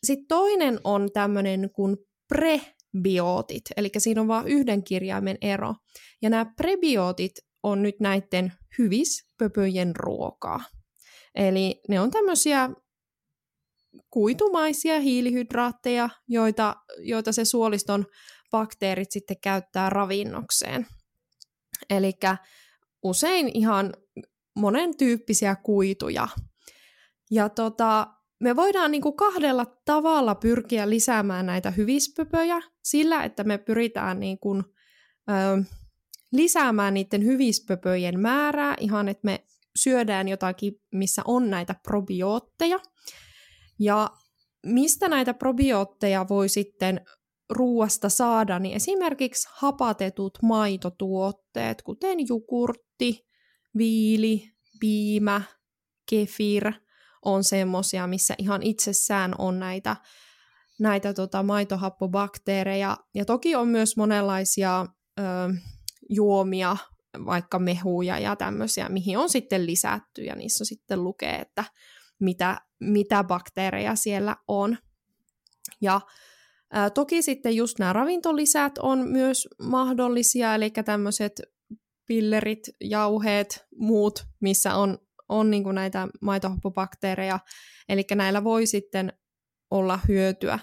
Sitten toinen on tämmöinen kuin pre biootit, eli siinä on vain yhden kirjaimen ero. Ja nämä prebiootit on nyt näiden hyvispöpöjen ruokaa. Eli ne on tämmöisiä kuitumaisia hiilihydraatteja, joita, joita se suoliston bakteerit sitten käyttää ravinnokseen. Eli usein ihan monen tyyppisiä kuituja. Ja tota, me voidaan niin kuin kahdella tavalla pyrkiä lisäämään näitä hyvispöpöjä sillä, että me pyritään niin kuin, ö, lisäämään niiden hyvispöpöjen määrää ihan, että me syödään jotakin, missä on näitä probiootteja. Ja mistä näitä probiootteja voi sitten ruuasta saada, niin esimerkiksi hapatetut maitotuotteet, kuten jukurtti, viili, piimä, kefir – on semmoisia, missä ihan itsessään on näitä, näitä tota, maitohappobakteereja. Ja toki on myös monenlaisia ö, juomia, vaikka mehuja ja tämmöisiä, mihin on sitten lisätty, ja niissä sitten lukee, että mitä, mitä bakteereja siellä on. Ja ää, toki sitten just nämä ravintolisät on myös mahdollisia, eli tämmöiset pillerit, jauheet, muut, missä on on niin näitä maitohappobakteereja, eli näillä voi sitten olla hyötyä.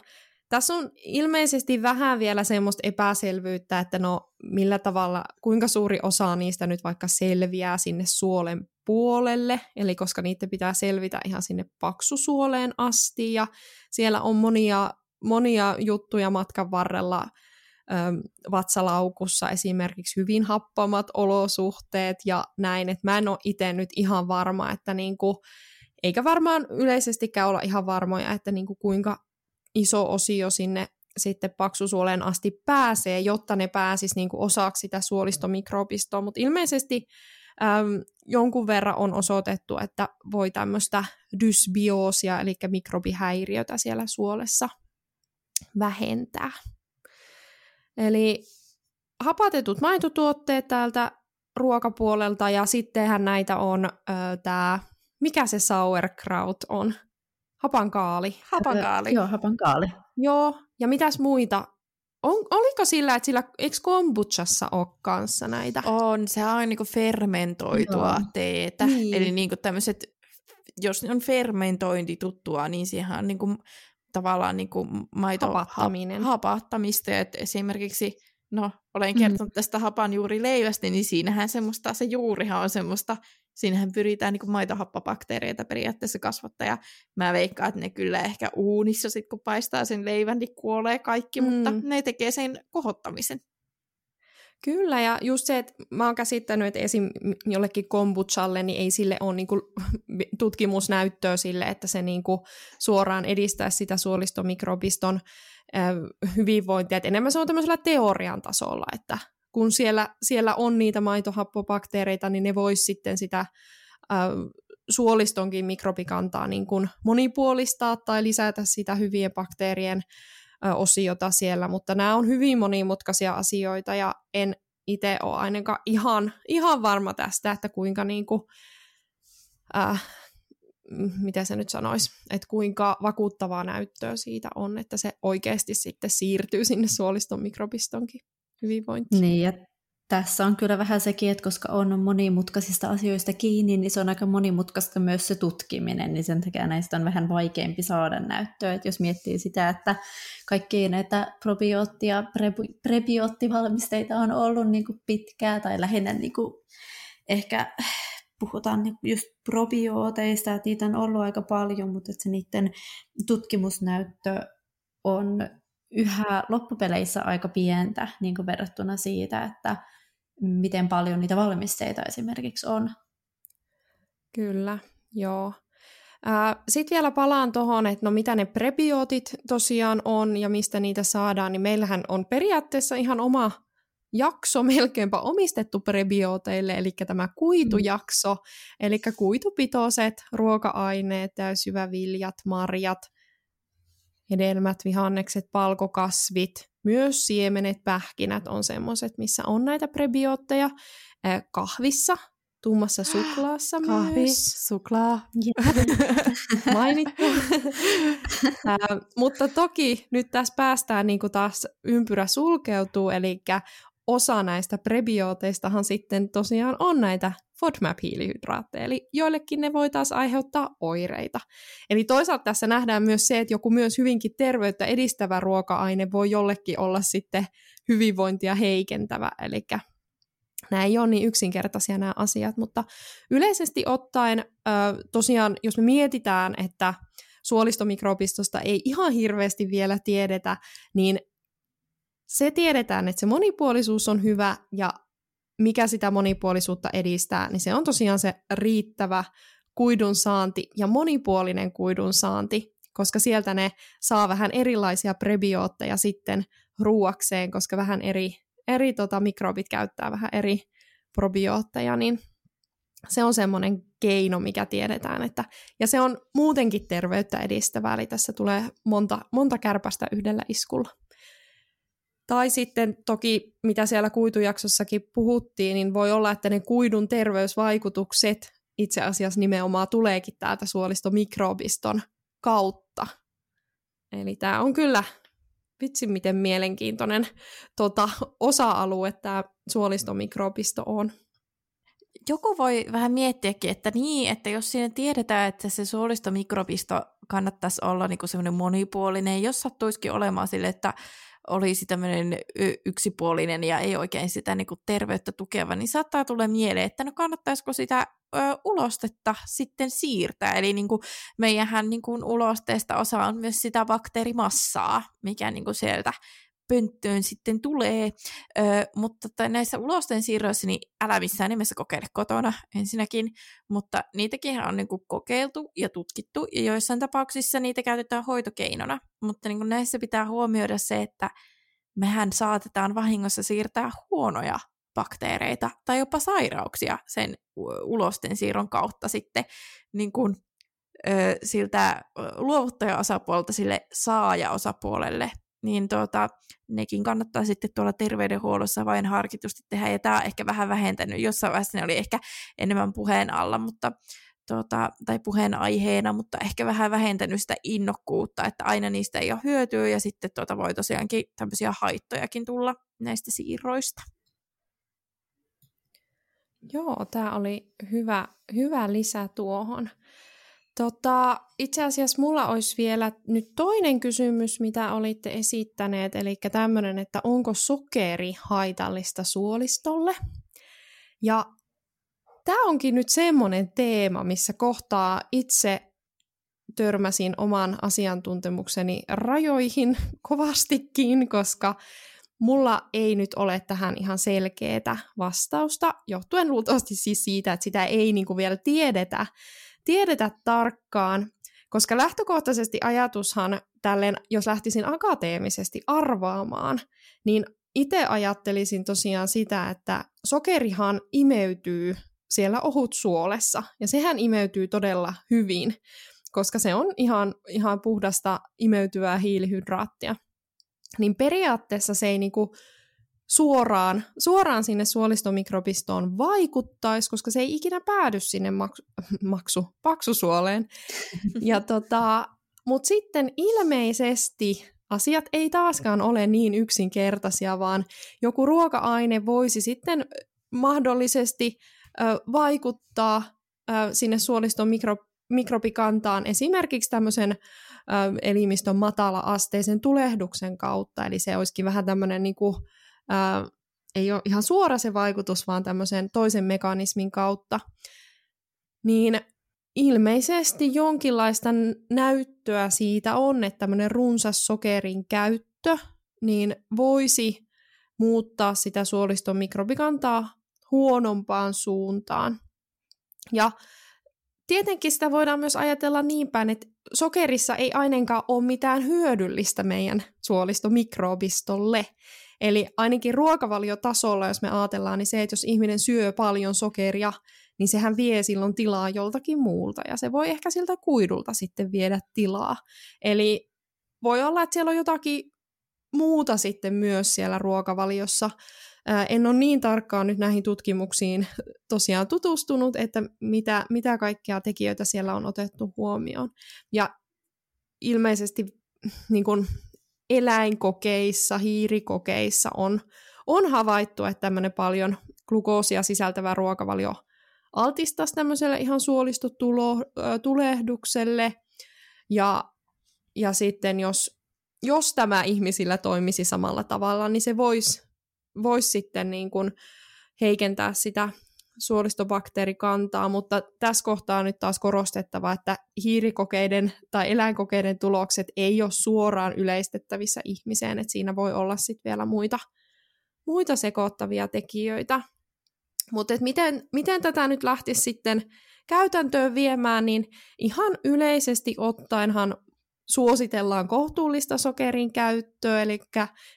Tässä on ilmeisesti vähän vielä semmoista epäselvyyttä, että no millä tavalla, kuinka suuri osa niistä nyt vaikka selviää sinne suolen puolelle, eli koska niitä pitää selvitä ihan sinne paksusuoleen asti, ja siellä on monia, monia juttuja matkan varrella, vatsalaukussa esimerkiksi hyvin happamat olosuhteet ja näin, että mä en ole itse nyt ihan varma, että niin kuin, eikä varmaan yleisestikään olla ihan varmoja, että niin kuin kuinka iso osio sinne sitten paksusuoleen asti pääsee, jotta ne pääsisi niin kuin osaksi sitä suolistomikrobistoa, mutta ilmeisesti äm, jonkun verran on osoitettu, että voi tämmöistä dysbioosia, eli mikrobihäiriötä siellä suolessa vähentää. Eli hapatetut maitotuotteet täältä ruokapuolelta, ja sittenhän näitä on tämä, mikä se sauerkraut on? Hapankaali. Hapankaali. Joo, hapankaali. Joo, ja mitäs muita? On, oliko sillä, että sillä, eikö kombuchassa ole kanssa näitä? On, se on niinku fermentoitua Joo. teetä. Niin. Eli niinku tämmöiset, jos on fermentointi tuttua, niin siihen on niinku tavallaan niinku maito Hapattaminen. Ha, hapattamista. Et esimerkiksi, no olen kertonut mm. tästä hapanjuurileivästä, niin siinähän semmoista, se juurihan on semmoista siinähän pyritään niin maitohappobakteereita periaatteessa kasvattaa, ja mä veikkaan, että ne kyllä ehkä uunissa sit kun paistaa sen leivän, niin kuolee kaikki, mm. mutta ne tekee sen kohottamisen. Kyllä, ja just se, että mä oon käsittänyt, että esim. jollekin kombuchalle, niin ei sille ole niinku tutkimusnäyttöä sille, että se niinku suoraan edistää sitä suolistomikrobiston äh, hyvinvointia. Et enemmän se on tämmöisellä teorian tasolla, että kun siellä, siellä on niitä maitohappobakteereita, niin ne vois sitten sitä äh, suolistonkin mikrobikantaa niin kuin monipuolistaa tai lisätä sitä hyvien bakteerien äh, osiota siellä, mutta nämä on hyvin monimutkaisia asioita ja en itse ole ainakaan ihan, ihan varma tästä, että kuinka niin kuin, äh, mitä se nyt sanoisi, että kuinka vakuuttavaa näyttöä siitä on, että se oikeasti sitten siirtyy sinne suoliston mikrobistonkin hyvinvointi. Niin, ja tässä on kyllä vähän sekin, että koska on monimutkaisista asioista kiinni, niin se on aika monimutkaista myös se tutkiminen, niin sen takia näistä on vähän vaikeampi saada näyttöä. Että jos miettii sitä, että kaikki näitä probiootti- ja prebioottivalmisteita on ollut niin kuin pitkää tai lähinnä niin kuin ehkä puhutaan niin just probiooteista, että niitä on ollut aika paljon, mutta että se niiden tutkimusnäyttö on yhä loppupeleissä aika pientä niin kuin verrattuna siitä, että miten paljon niitä valmisteita esimerkiksi on. Kyllä, joo. Sitten vielä palaan tuohon, että no mitä ne prebiootit tosiaan on ja mistä niitä saadaan, niin meillähän on periaatteessa ihan oma jakso melkeinpä omistettu prebiooteille, eli tämä kuitujakso, mm. eli kuitupitoiset ruoka-aineet, täysyväviljat, marjat – hedelmät, vihannekset, palkokasvit, myös siemenet, pähkinät on semmoiset, missä on näitä prebiootteja. Kahvissa, tummassa suklaassa Kahvi, myös. suklaa. Mainittu. mutta toki nyt tässä päästään niin kuin taas ympyrä sulkeutuu, eli osa näistä prebiooteistahan sitten tosiaan on näitä FODMAP-hiilihydraatteja, eli joillekin ne voi taas aiheuttaa oireita. Eli toisaalta tässä nähdään myös se, että joku myös hyvinkin terveyttä edistävä ruoka-aine voi jollekin olla sitten hyvinvointia heikentävä, eli nämä ei ole niin yksinkertaisia nämä asiat, mutta yleisesti ottaen tosiaan, jos me mietitään, että suolistomikrobistosta ei ihan hirveästi vielä tiedetä, niin se tiedetään, että se monipuolisuus on hyvä ja mikä sitä monipuolisuutta edistää, niin se on tosiaan se riittävä kuidun saanti ja monipuolinen kuidun saanti, koska sieltä ne saa vähän erilaisia prebiootteja sitten ruuakseen, koska vähän eri, eri tota, mikrobit käyttää vähän eri probiootteja, niin se on semmoinen keino, mikä tiedetään, että, ja se on muutenkin terveyttä edistävää, eli tässä tulee monta, monta kärpästä yhdellä iskulla. Tai sitten toki, mitä siellä kuitujaksossakin puhuttiin, niin voi olla, että ne kuidun terveysvaikutukset itse asiassa nimenomaan tuleekin täältä suolistomikrobiston kautta. Eli tämä on kyllä vitsi miten mielenkiintoinen tota, osa-alue tämä suolistomikrobisto on. Joku voi vähän miettiäkin, että niin, että jos siinä tiedetään, että se suolistomikrobisto kannattaisi olla niin semmoinen monipuolinen, jos sattuisikin olemaan sille, että olisi tämmöinen yksipuolinen ja ei oikein sitä niin kuin terveyttä tukeva, niin saattaa tulla mieleen, että no kannattaisiko sitä ö, ulostetta sitten siirtää. Eli niin kuin meidänhän niin kuin ulosteesta osa on myös sitä bakteerimassaa, mikä niin kuin sieltä pönttöön sitten tulee. Ö, mutta tota, näissä ulosten siirroissa niin älä missään nimessä kokeile kotona ensinnäkin, mutta niitäkin on niin kuin kokeiltu ja tutkittu, ja joissain tapauksissa niitä käytetään hoitokeinona, mutta niin kuin näissä pitää huomioida se, että mehän saatetaan vahingossa siirtää huonoja bakteereita tai jopa sairauksia sen ulosten siirron kautta sitten niin kuin, ö, siltä luovuttaja-osapuolta sille saaja-osapuolelle, niin tuota, nekin kannattaa sitten tuolla terveydenhuollossa vain harkitusti tehdä, ja tämä on ehkä vähän vähentänyt, jossain vaiheessa ne oli ehkä enemmän puheen alla, mutta tuota, tai puheenaiheena, mutta ehkä vähän vähentänyt sitä innokkuutta, että aina niistä ei ole hyötyä, ja sitten tuota voi tosiaankin tämmöisiä haittojakin tulla näistä siirroista. Joo, tämä oli hyvä, hyvä lisä tuohon. Tota, itse asiassa mulla olisi vielä nyt toinen kysymys, mitä olitte esittäneet, eli tämmöinen, että onko sokeri haitallista suolistolle? Ja tämä onkin nyt semmoinen teema, missä kohtaa itse törmäsin oman asiantuntemukseni rajoihin kovastikin, koska mulla ei nyt ole tähän ihan selkeää vastausta, johtuen luultavasti siis siitä, että sitä ei niinku vielä tiedetä, tiedetä tarkkaan, koska lähtökohtaisesti ajatushan tälleen, jos lähtisin akateemisesti arvaamaan, niin itse ajattelisin tosiaan sitä, että sokerihan imeytyy siellä ohutsuolessa, ja sehän imeytyy todella hyvin, koska se on ihan, ihan puhdasta imeytyvää hiilihydraattia. Niin periaatteessa se ei niinku suoraan, suoraan sinne suolistomikrobistoon vaikuttaisi, koska se ei ikinä päädy sinne maksu, maksu paksusuoleen. Ja tota, Mutta sitten ilmeisesti asiat ei taaskaan ole niin yksinkertaisia, vaan joku ruoka-aine voisi sitten mahdollisesti ö, vaikuttaa ö, sinne suoliston mikro, mikrobikantaan esimerkiksi tämmöisen ö, elimistön matala-asteisen tulehduksen kautta, eli se olisikin vähän tämmöinen niin kuin, ää, ei ole ihan suora se vaikutus, vaan tämmöisen toisen mekanismin kautta, niin ilmeisesti jonkinlaista näyttöä siitä on, että tämmöinen runsas sokerin käyttö niin voisi muuttaa sitä suoliston mikrobikantaa huonompaan suuntaan. Ja tietenkin sitä voidaan myös ajatella niin päin, että sokerissa ei ainakaan ole mitään hyödyllistä meidän suolistomikrobistolle. Eli ainakin ruokavaliotasolla, jos me ajatellaan, niin se, että jos ihminen syö paljon sokeria, niin sehän vie silloin tilaa joltakin muulta, ja se voi ehkä siltä kuidulta sitten viedä tilaa. Eli voi olla, että siellä on jotakin muuta sitten myös siellä ruokavaliossa. En ole niin tarkkaan nyt näihin tutkimuksiin tosiaan tutustunut, että mitä, mitä kaikkia tekijöitä siellä on otettu huomioon. Ja ilmeisesti niin kun, eläinkokeissa, hiirikokeissa on, on havaittu, että tämmöinen paljon glukoosia sisältävä ruokavalio altistaisi tämmöiselle ihan suolistotulehdukselle. Ja, ja sitten jos, jos tämä ihmisillä toimisi samalla tavalla, niin se voisi vois sitten niin kuin heikentää sitä suolistobakteerikantaa, mutta tässä kohtaa on nyt taas korostettava, että hiirikokeiden tai eläinkokeiden tulokset ei ole suoraan yleistettävissä ihmiseen, että siinä voi olla sitten vielä muita, muita sekoittavia tekijöitä. Mutta miten, miten tätä nyt lähtisi sitten käytäntöön viemään, niin ihan yleisesti ottaenhan suositellaan kohtuullista sokerin käyttöä, eli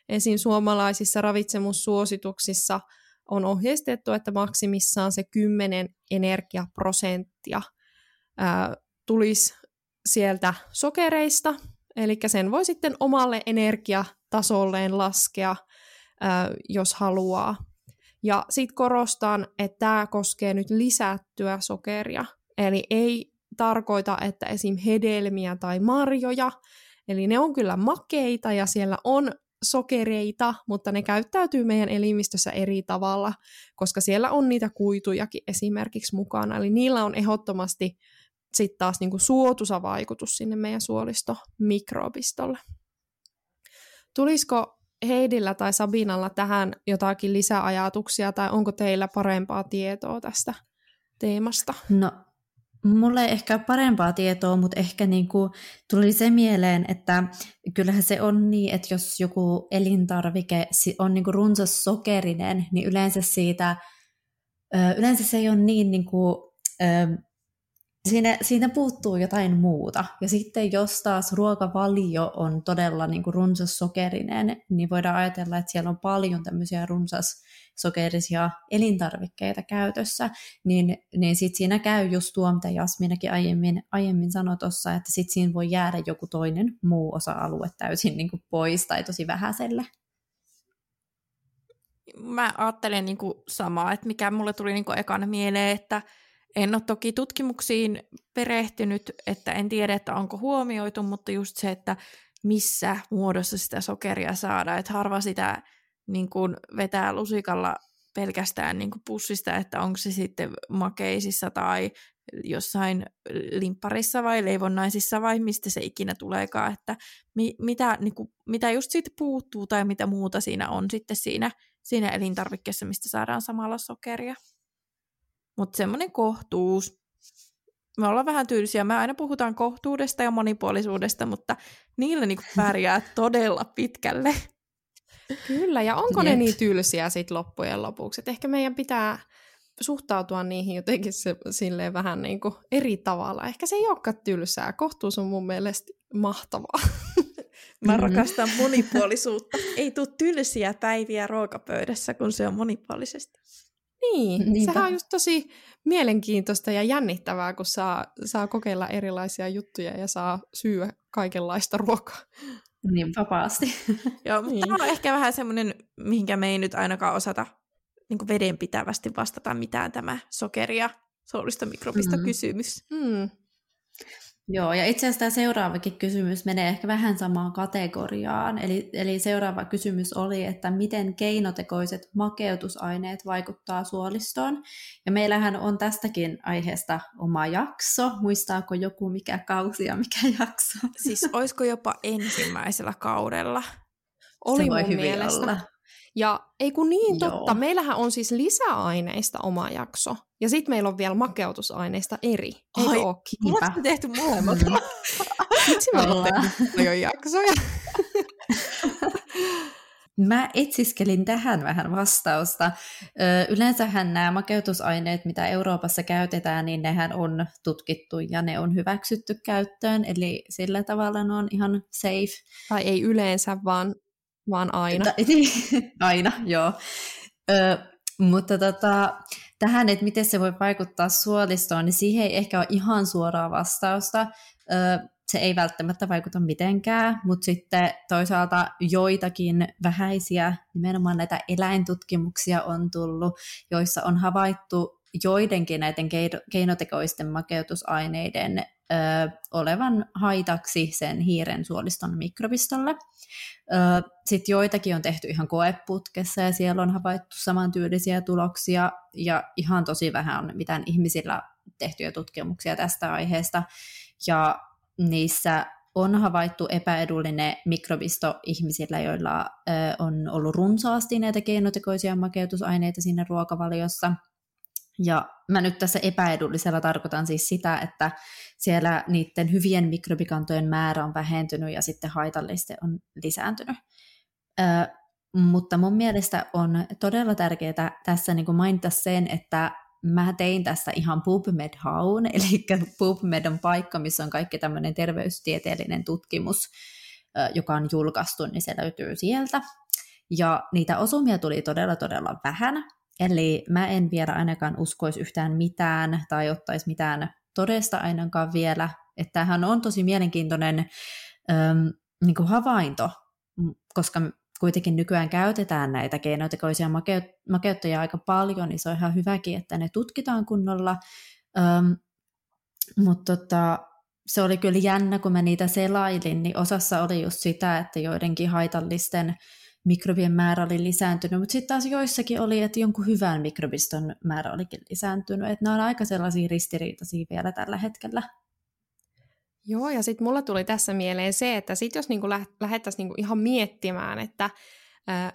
esim. suomalaisissa ravitsemussuosituksissa – on ohjeistettu, että maksimissaan se 10 energiaprosenttia ää, tulisi sieltä sokereista, eli sen voi sitten omalle energiatasolleen laskea, ää, jos haluaa. Ja sitten korostan, että tämä koskee nyt lisättyä sokeria, eli ei tarkoita, että esim. hedelmiä tai marjoja, eli ne on kyllä makeita ja siellä on sokereita, mutta ne käyttäytyy meidän elimistössä eri tavalla, koska siellä on niitä kuitujakin esimerkiksi mukana. Eli niillä on ehdottomasti sitten taas niinku suotuisa vaikutus sinne meidän suolistomikrobistolle. Tulisiko Heidillä tai Sabinalla tähän jotakin lisäajatuksia tai onko teillä parempaa tietoa tästä teemasta? No Mulle ehkä parempaa tietoa, mutta ehkä niinku tuli se mieleen, että kyllähän se on niin, että jos joku elintarvike on niinku runsas sokerinen, niin yleensä siitä, yleensä se ei ole niin niinku, siinä, siinä puuttuu jotain muuta. Ja sitten jos taas ruokavalio on todella niin kuin runsas sokerinen, niin voidaan ajatella, että siellä on paljon tämmöisiä runsas sokerisia elintarvikkeita käytössä, niin, niin sitten siinä käy just tuo, mitä Jasminakin aiemmin, aiemmin sanoi tuossa, että sitten siinä voi jäädä joku toinen muu osa-alue täysin niin kuin pois tai tosi vähäiselle. Mä ajattelen niin kuin samaa, että mikä mulle tuli niin kuin ekana mieleen, että en ole toki tutkimuksiin perehtynyt, että en tiedä, että onko huomioitu, mutta just se, että missä muodossa sitä sokeria saadaan, että harva sitä niin kuin vetää lusikalla pelkästään niin kuin pussista, että onko se sitten makeisissa tai jossain limpparissa vai leivonnaisissa vai mistä se ikinä tuleekaan, että mi, mitä, niin kuin, mitä just siitä puuttuu tai mitä muuta siinä on sitten siinä, siinä elintarvikkeessa, mistä saadaan samalla sokeria. Mutta semmoinen kohtuus. Me ollaan vähän tyylisiä. Me aina puhutaan kohtuudesta ja monipuolisuudesta, mutta niillä niinku pärjää todella pitkälle. Kyllä, ja onko Jep. ne niin tylsiä sitten loppujen lopuksi? Et ehkä meidän pitää suhtautua niihin jotenkin se, silleen vähän niin kuin eri tavalla. Ehkä se ei olekaan tylsää. Kohtuus on mun mielestä mahtavaa. Mä mm-hmm. rakastan monipuolisuutta. Ei tule tylsiä päiviä ruokapöydässä, kun se on monipuolisesti. Niin, Niinpä. sehän on just tosi mielenkiintoista ja jännittävää, kun saa, saa kokeilla erilaisia juttuja ja saa syödä kaikenlaista ruokaa. Niin vapaasti. Joo, mutta niin. tämä on ehkä vähän semmoinen, mihinkä me ei nyt ainakaan osata niin vedenpitävästi vastata mitään tämä sokeri ja soolistomikrobista mm. kysymys. Mm. Joo, ja itse asiassa tämä seuraavakin kysymys menee ehkä vähän samaan kategoriaan. Eli, eli seuraava kysymys oli, että miten keinotekoiset makeutusaineet vaikuttaa suolistoon. Ja meillähän on tästäkin aiheesta oma jakso. Muistaako joku mikä kausi ja mikä jakso? Siis olisiko jopa ensimmäisellä kaudella? Oli Se voi mun hyvin mielestä. olla. Ja ei kun niin totta, Joo. meillähän on siis lisäaineista oma jakso. Ja sitten meillä on vielä makeutusaineista eri. Ai, Oletko tehty molemmat? Mm. Miksi me ollaan tehty jaksoja? Mä etsiskelin tähän vähän vastausta. yleensähän nämä makeutusaineet, mitä Euroopassa käytetään, niin nehän on tutkittu ja ne on hyväksytty käyttöön, eli sillä tavalla ne on ihan safe. Tai ei yleensä, vaan vaan aina. aina, joo. Ö, mutta tota, tähän, että miten se voi vaikuttaa suolistoon, niin siihen ei ehkä ole ihan suoraa vastausta. Ö, se ei välttämättä vaikuta mitenkään, mutta sitten toisaalta joitakin vähäisiä, nimenomaan näitä eläintutkimuksia on tullut, joissa on havaittu joidenkin näiden keinotekoisten makeutusaineiden ö, olevan haitaksi sen hiiren suoliston mikrobistolle. Sitten joitakin on tehty ihan koeputkessa ja siellä on havaittu samantyylisiä tuloksia ja ihan tosi vähän on mitään ihmisillä tehtyjä tutkimuksia tästä aiheesta. Ja niissä on havaittu epäedullinen mikrobisto ihmisillä, joilla on ollut runsaasti näitä keinotekoisia makeutusaineita siinä ruokavaliossa – ja mä nyt tässä epäedullisella tarkoitan siis sitä, että siellä niiden hyvien mikrobikantojen määrä on vähentynyt ja sitten haitallisten on lisääntynyt. Ö, mutta mun mielestä on todella tärkeää tässä niin kuin mainita sen, että mä tein tästä ihan PubMed-haun, eli PubMed on paikka, missä on kaikki tämmöinen terveystieteellinen tutkimus, joka on julkaistu, niin se löytyy sieltä. Ja niitä osumia tuli todella todella vähän, Eli mä en vielä ainakaan uskoisi yhtään mitään tai ottaisi mitään todesta ainakaan vielä. Että tämähän on tosi mielenkiintoinen äm, niin kuin havainto, koska kuitenkin nykyään käytetään näitä keinotekoisia makeuttajia aika paljon, niin se on ihan hyväkin, että ne tutkitaan kunnolla. Äm, mutta tota, se oli kyllä jännä, kun mä niitä selailin, niin osassa oli just sitä, että joidenkin haitallisten mikrobien määrä oli lisääntynyt, mutta sitten taas joissakin oli, että jonkun hyvän mikrobiston määrä olikin lisääntynyt. Että nämä on aika sellaisia ristiriitaisia vielä tällä hetkellä. Joo, ja sitten mulla tuli tässä mieleen se, että sit jos niinku lähdettäisiin niinku ihan miettimään, että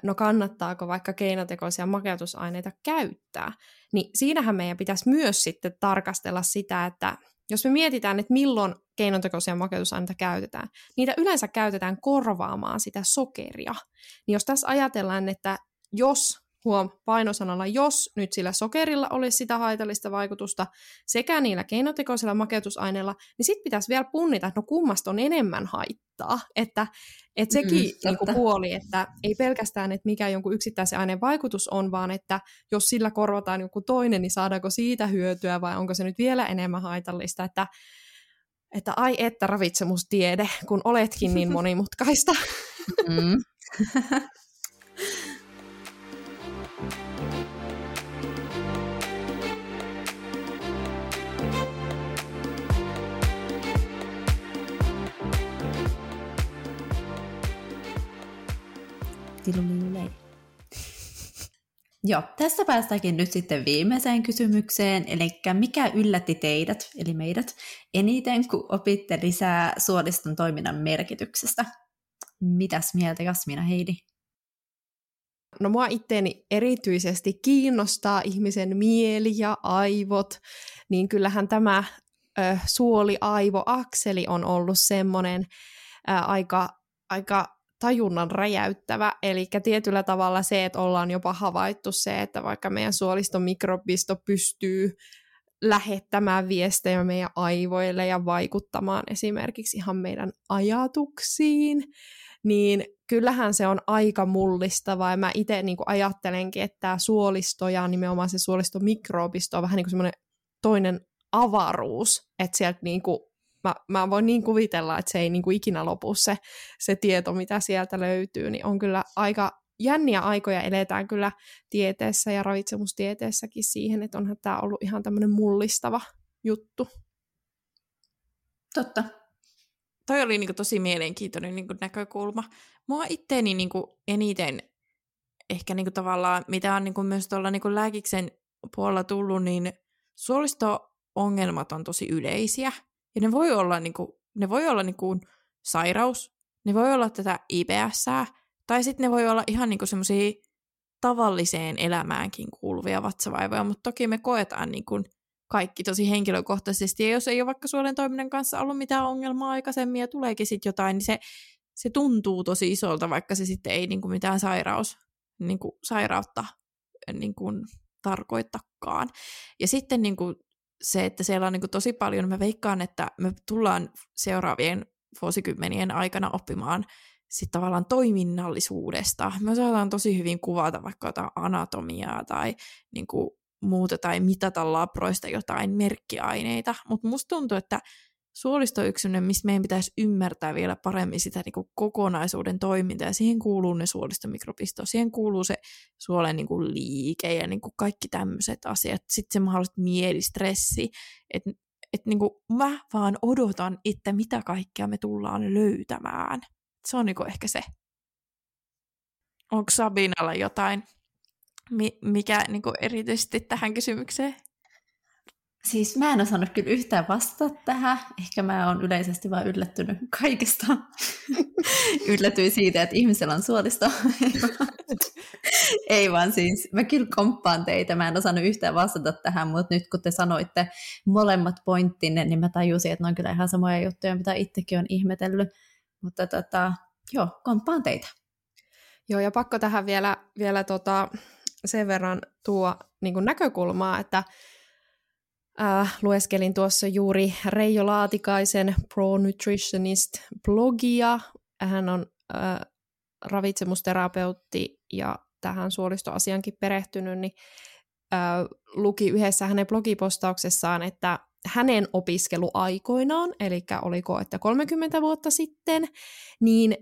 no kannattaako vaikka keinotekoisia makeutusaineita käyttää, niin siinähän meidän pitäisi myös sitten tarkastella sitä, että jos me mietitään, että milloin keinotekoisia makeutusaineita käytetään, niitä yleensä käytetään korvaamaan sitä sokeria. Niin jos tässä ajatellaan, että jos huom, painosanalla, jos nyt sillä sokerilla olisi sitä haitallista vaikutusta sekä niillä keinotekoisilla makeutusaineilla, niin sitten pitäisi vielä punnita, että no kummasta on enemmän haittaa. Että, että sekin mm, niinku puoli, että ei pelkästään, että mikä jonkun yksittäisen aineen vaikutus on, vaan että jos sillä korvataan joku toinen, niin saadaanko siitä hyötyä vai onko se nyt vielä enemmän haitallista, että että ai että ravitsemustiede, kun oletkin niin monimutkaista. Mm. Tilulilei. Joo, tässä päästäänkin nyt sitten viimeiseen kysymykseen, eli mikä yllätti teidät, eli meidät, eniten, kun opitte lisää suoliston toiminnan merkityksestä? Mitäs mieltä Jasmina Heidi? No mua itteeni erityisesti kiinnostaa ihmisen mieli ja aivot, niin kyllähän tämä ö, suoli-aivo-akseli on ollut semmoinen ö, aika, aika tajunnan räjäyttävä, eli tietyllä tavalla se, että ollaan jopa havaittu se, että vaikka meidän suoliston mikrobisto pystyy lähettämään viestejä meidän aivoille ja vaikuttamaan esimerkiksi ihan meidän ajatuksiin, niin kyllähän se on aika mullistavaa, ja mä itse niin ajattelenkin, että tämä suolisto ja nimenomaan se suolistomikrobisto on vähän niin kuin semmoinen toinen avaruus, että sieltä niin kuin mä, mä voin niin kuvitella, että se ei niin kuin ikinä lopu se, se tieto, mitä sieltä löytyy, niin on kyllä aika jänniä aikoja eletään kyllä tieteessä ja ravitsemustieteessäkin siihen, että onhan tämä ollut ihan tämmöinen mullistava juttu. Totta. Toi oli niin kuin tosi mielenkiintoinen niin kuin näkökulma. Mua itteeni niin kuin eniten ehkä niin kuin tavallaan, mitä on niin kuin myös tuolla niin kuin lääkiksen puolella tullut, niin suolisto-ongelmat on tosi yleisiä. Ja ne voi olla, niin kuin, ne voi olla niin kuin sairaus, ne voi olla tätä IBS, tai sitten ne voi olla ihan niin semmoisia tavalliseen elämäänkin kuuluvia vatsavaivoja, mutta toki me koetaan niin kuin kaikki tosi henkilökohtaisesti, ja jos ei ole vaikka suolen toiminnan kanssa ollut mitään ongelmaa aikaisemmin ja tuleekin sitten jotain, niin se, se tuntuu tosi isolta, vaikka se sitten ei niin kuin mitään sairaus, niin kuin sairautta niin kuin tarkoittakaan. Ja sitten niin kuin se, että siellä on niin kuin tosi paljon, mä veikkaan, että me tullaan seuraavien vuosikymmenien aikana oppimaan sitten tavallaan toiminnallisuudesta. Me osataan tosi hyvin kuvata vaikka jotain anatomiaa tai niin kuin muuta tai mitata labroista jotain merkkiaineita, mutta musta tuntuu, että suolisto on yksi missä meidän pitäisi ymmärtää vielä paremmin sitä niin kuin kokonaisuuden toimintaa, ja siihen kuuluu ne suolistomikrobisto, siihen kuuluu se suolen niin kuin liike ja niin kuin kaikki tämmöiset asiat, sitten se mahdollisesti mielistressi, että et niin kuin mä vaan odotan, että mitä kaikkea me tullaan löytämään. Se on niin kuin ehkä se. Onko Sabinalla jotain, mikä niin kuin erityisesti tähän kysymykseen? Siis mä en osannut kyllä yhtään vastata tähän. Ehkä mä oon yleisesti vaan yllättynyt kaikesta. Yllätyin siitä, että ihmisellä on suolisto. Ei vaan siis, mä kyllä komppaan teitä. Mä en osannut yhtään vastata tähän, mutta nyt kun te sanoitte molemmat pointtinne, niin mä tajusin, että ne on kyllä ihan samoja juttuja, mitä itsekin on ihmetellyt. Mutta tota, joo, komppaan teitä. Joo, ja pakko tähän vielä, vielä tota, sen verran tuo niin näkökulmaa, että Äh, lueskelin tuossa juuri Reijo Laatikaisen Pro Nutritionist blogia. Hän on äh, ravitsemusterapeutti ja tähän suolistoasiankin perehtynyt, niin äh, luki yhdessä hänen blogipostauksessaan, että hänen opiskeluaikoinaan, eli oliko että 30 vuotta sitten, niin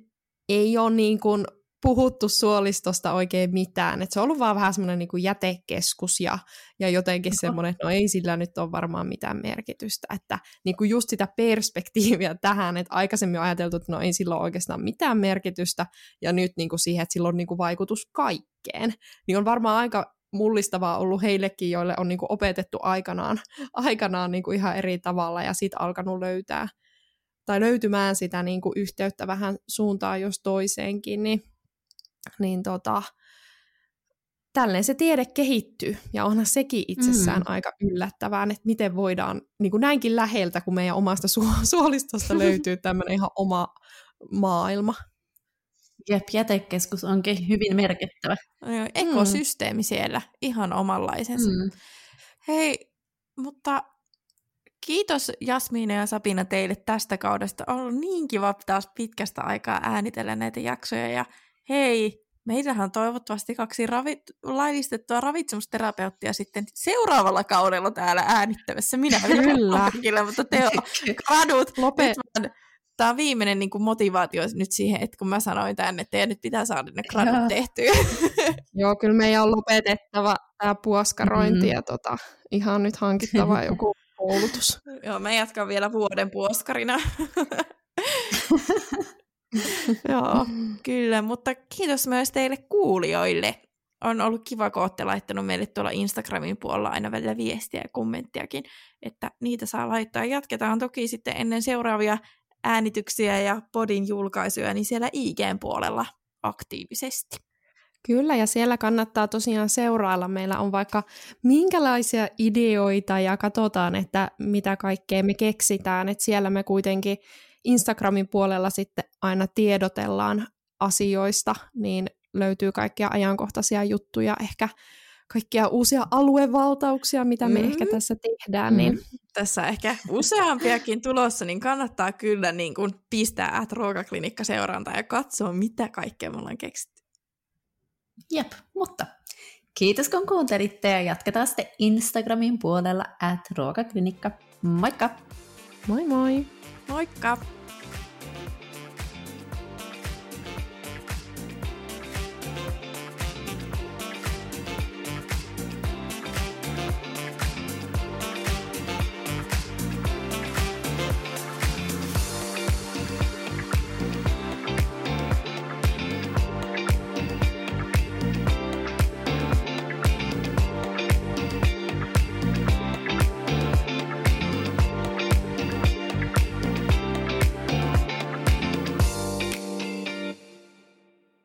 ei ole niin kuin puhuttu suolistosta oikein mitään. Et se on ollut vaan vähän semmoinen niin jätekeskus ja, ja jotenkin semmoinen, että no ei sillä nyt ole varmaan mitään merkitystä. Että niin kuin just sitä perspektiiviä tähän, että aikaisemmin on ajateltu, että no ei sillä ole oikeastaan mitään merkitystä ja nyt niin kuin siihen, että sillä on niin kuin vaikutus kaikkeen. Niin on varmaan aika mullistavaa ollut heillekin, joille on niin kuin opetettu aikanaan, aikanaan niin kuin ihan eri tavalla ja sitten alkanut löytää tai löytymään sitä niin kuin yhteyttä vähän suuntaan jos toiseenkin, niin niin tota, tälleen se tiede kehittyy, ja onhan sekin itsessään mm. aika yllättävää, että miten voidaan niin kuin näinkin läheltä, kun meidän omasta su- suolistosta löytyy tämmöinen ihan oma maailma. Jep, jätekeskus onkin hyvin merkittävä. Ekosysteemi mm. siellä, ihan omanlaisensa. Mm. Hei, mutta kiitos Jasmiina ja Sabina teille tästä kaudesta. On ollut niin kiva taas pitkästä aikaa äänitellä näitä jaksoja. Ja hei, meillähän on toivottavasti kaksi ravi- laillistettua ravitsemusterapeuttia sitten seuraavalla kaudella täällä äänittämässä. Minä kyllä, kyllä mutta te kadut. Lopet. Tämä on viimeinen niin kuin motivaatio nyt siihen, että kun mä sanoin tänne, että teidän nyt pitää saada ne gradut tehtyä. Joo, kyllä meidän on lopetettava tämä puoskarointi mm-hmm. ja tota, ihan nyt hankittava joku koulutus. Joo, mä jatkan vielä vuoden puoskarina. Joo, kyllä, mutta kiitos myös teille kuulijoille. On ollut kiva, kun olette laittanut meille tuolla Instagramin puolella aina välillä viestiä ja kommenttiakin, että niitä saa laittaa. Jatketaan toki sitten ennen seuraavia äänityksiä ja podin julkaisuja, niin siellä IGn puolella aktiivisesti. Kyllä, ja siellä kannattaa tosiaan seurailla. Meillä on vaikka minkälaisia ideoita ja katsotaan, että mitä kaikkea me keksitään. Että siellä me kuitenkin Instagramin puolella sitten aina tiedotellaan asioista, niin löytyy kaikkia ajankohtaisia juttuja, ehkä kaikkia uusia aluevaltauksia, mitä me mm. ehkä tässä tehdään. Mm. Niin... Tässä ehkä useampiakin tulossa, niin kannattaa kyllä niin kuin pistää at ruokaklinikka seurantaa ja katsoa, mitä kaikkea me ollaan keksitty. Jep, mutta kiitos kun kuuntelitte ja jatketaan sitten Instagramin puolella at ruokaklinikka. Moikka! Moi moi! Moikka!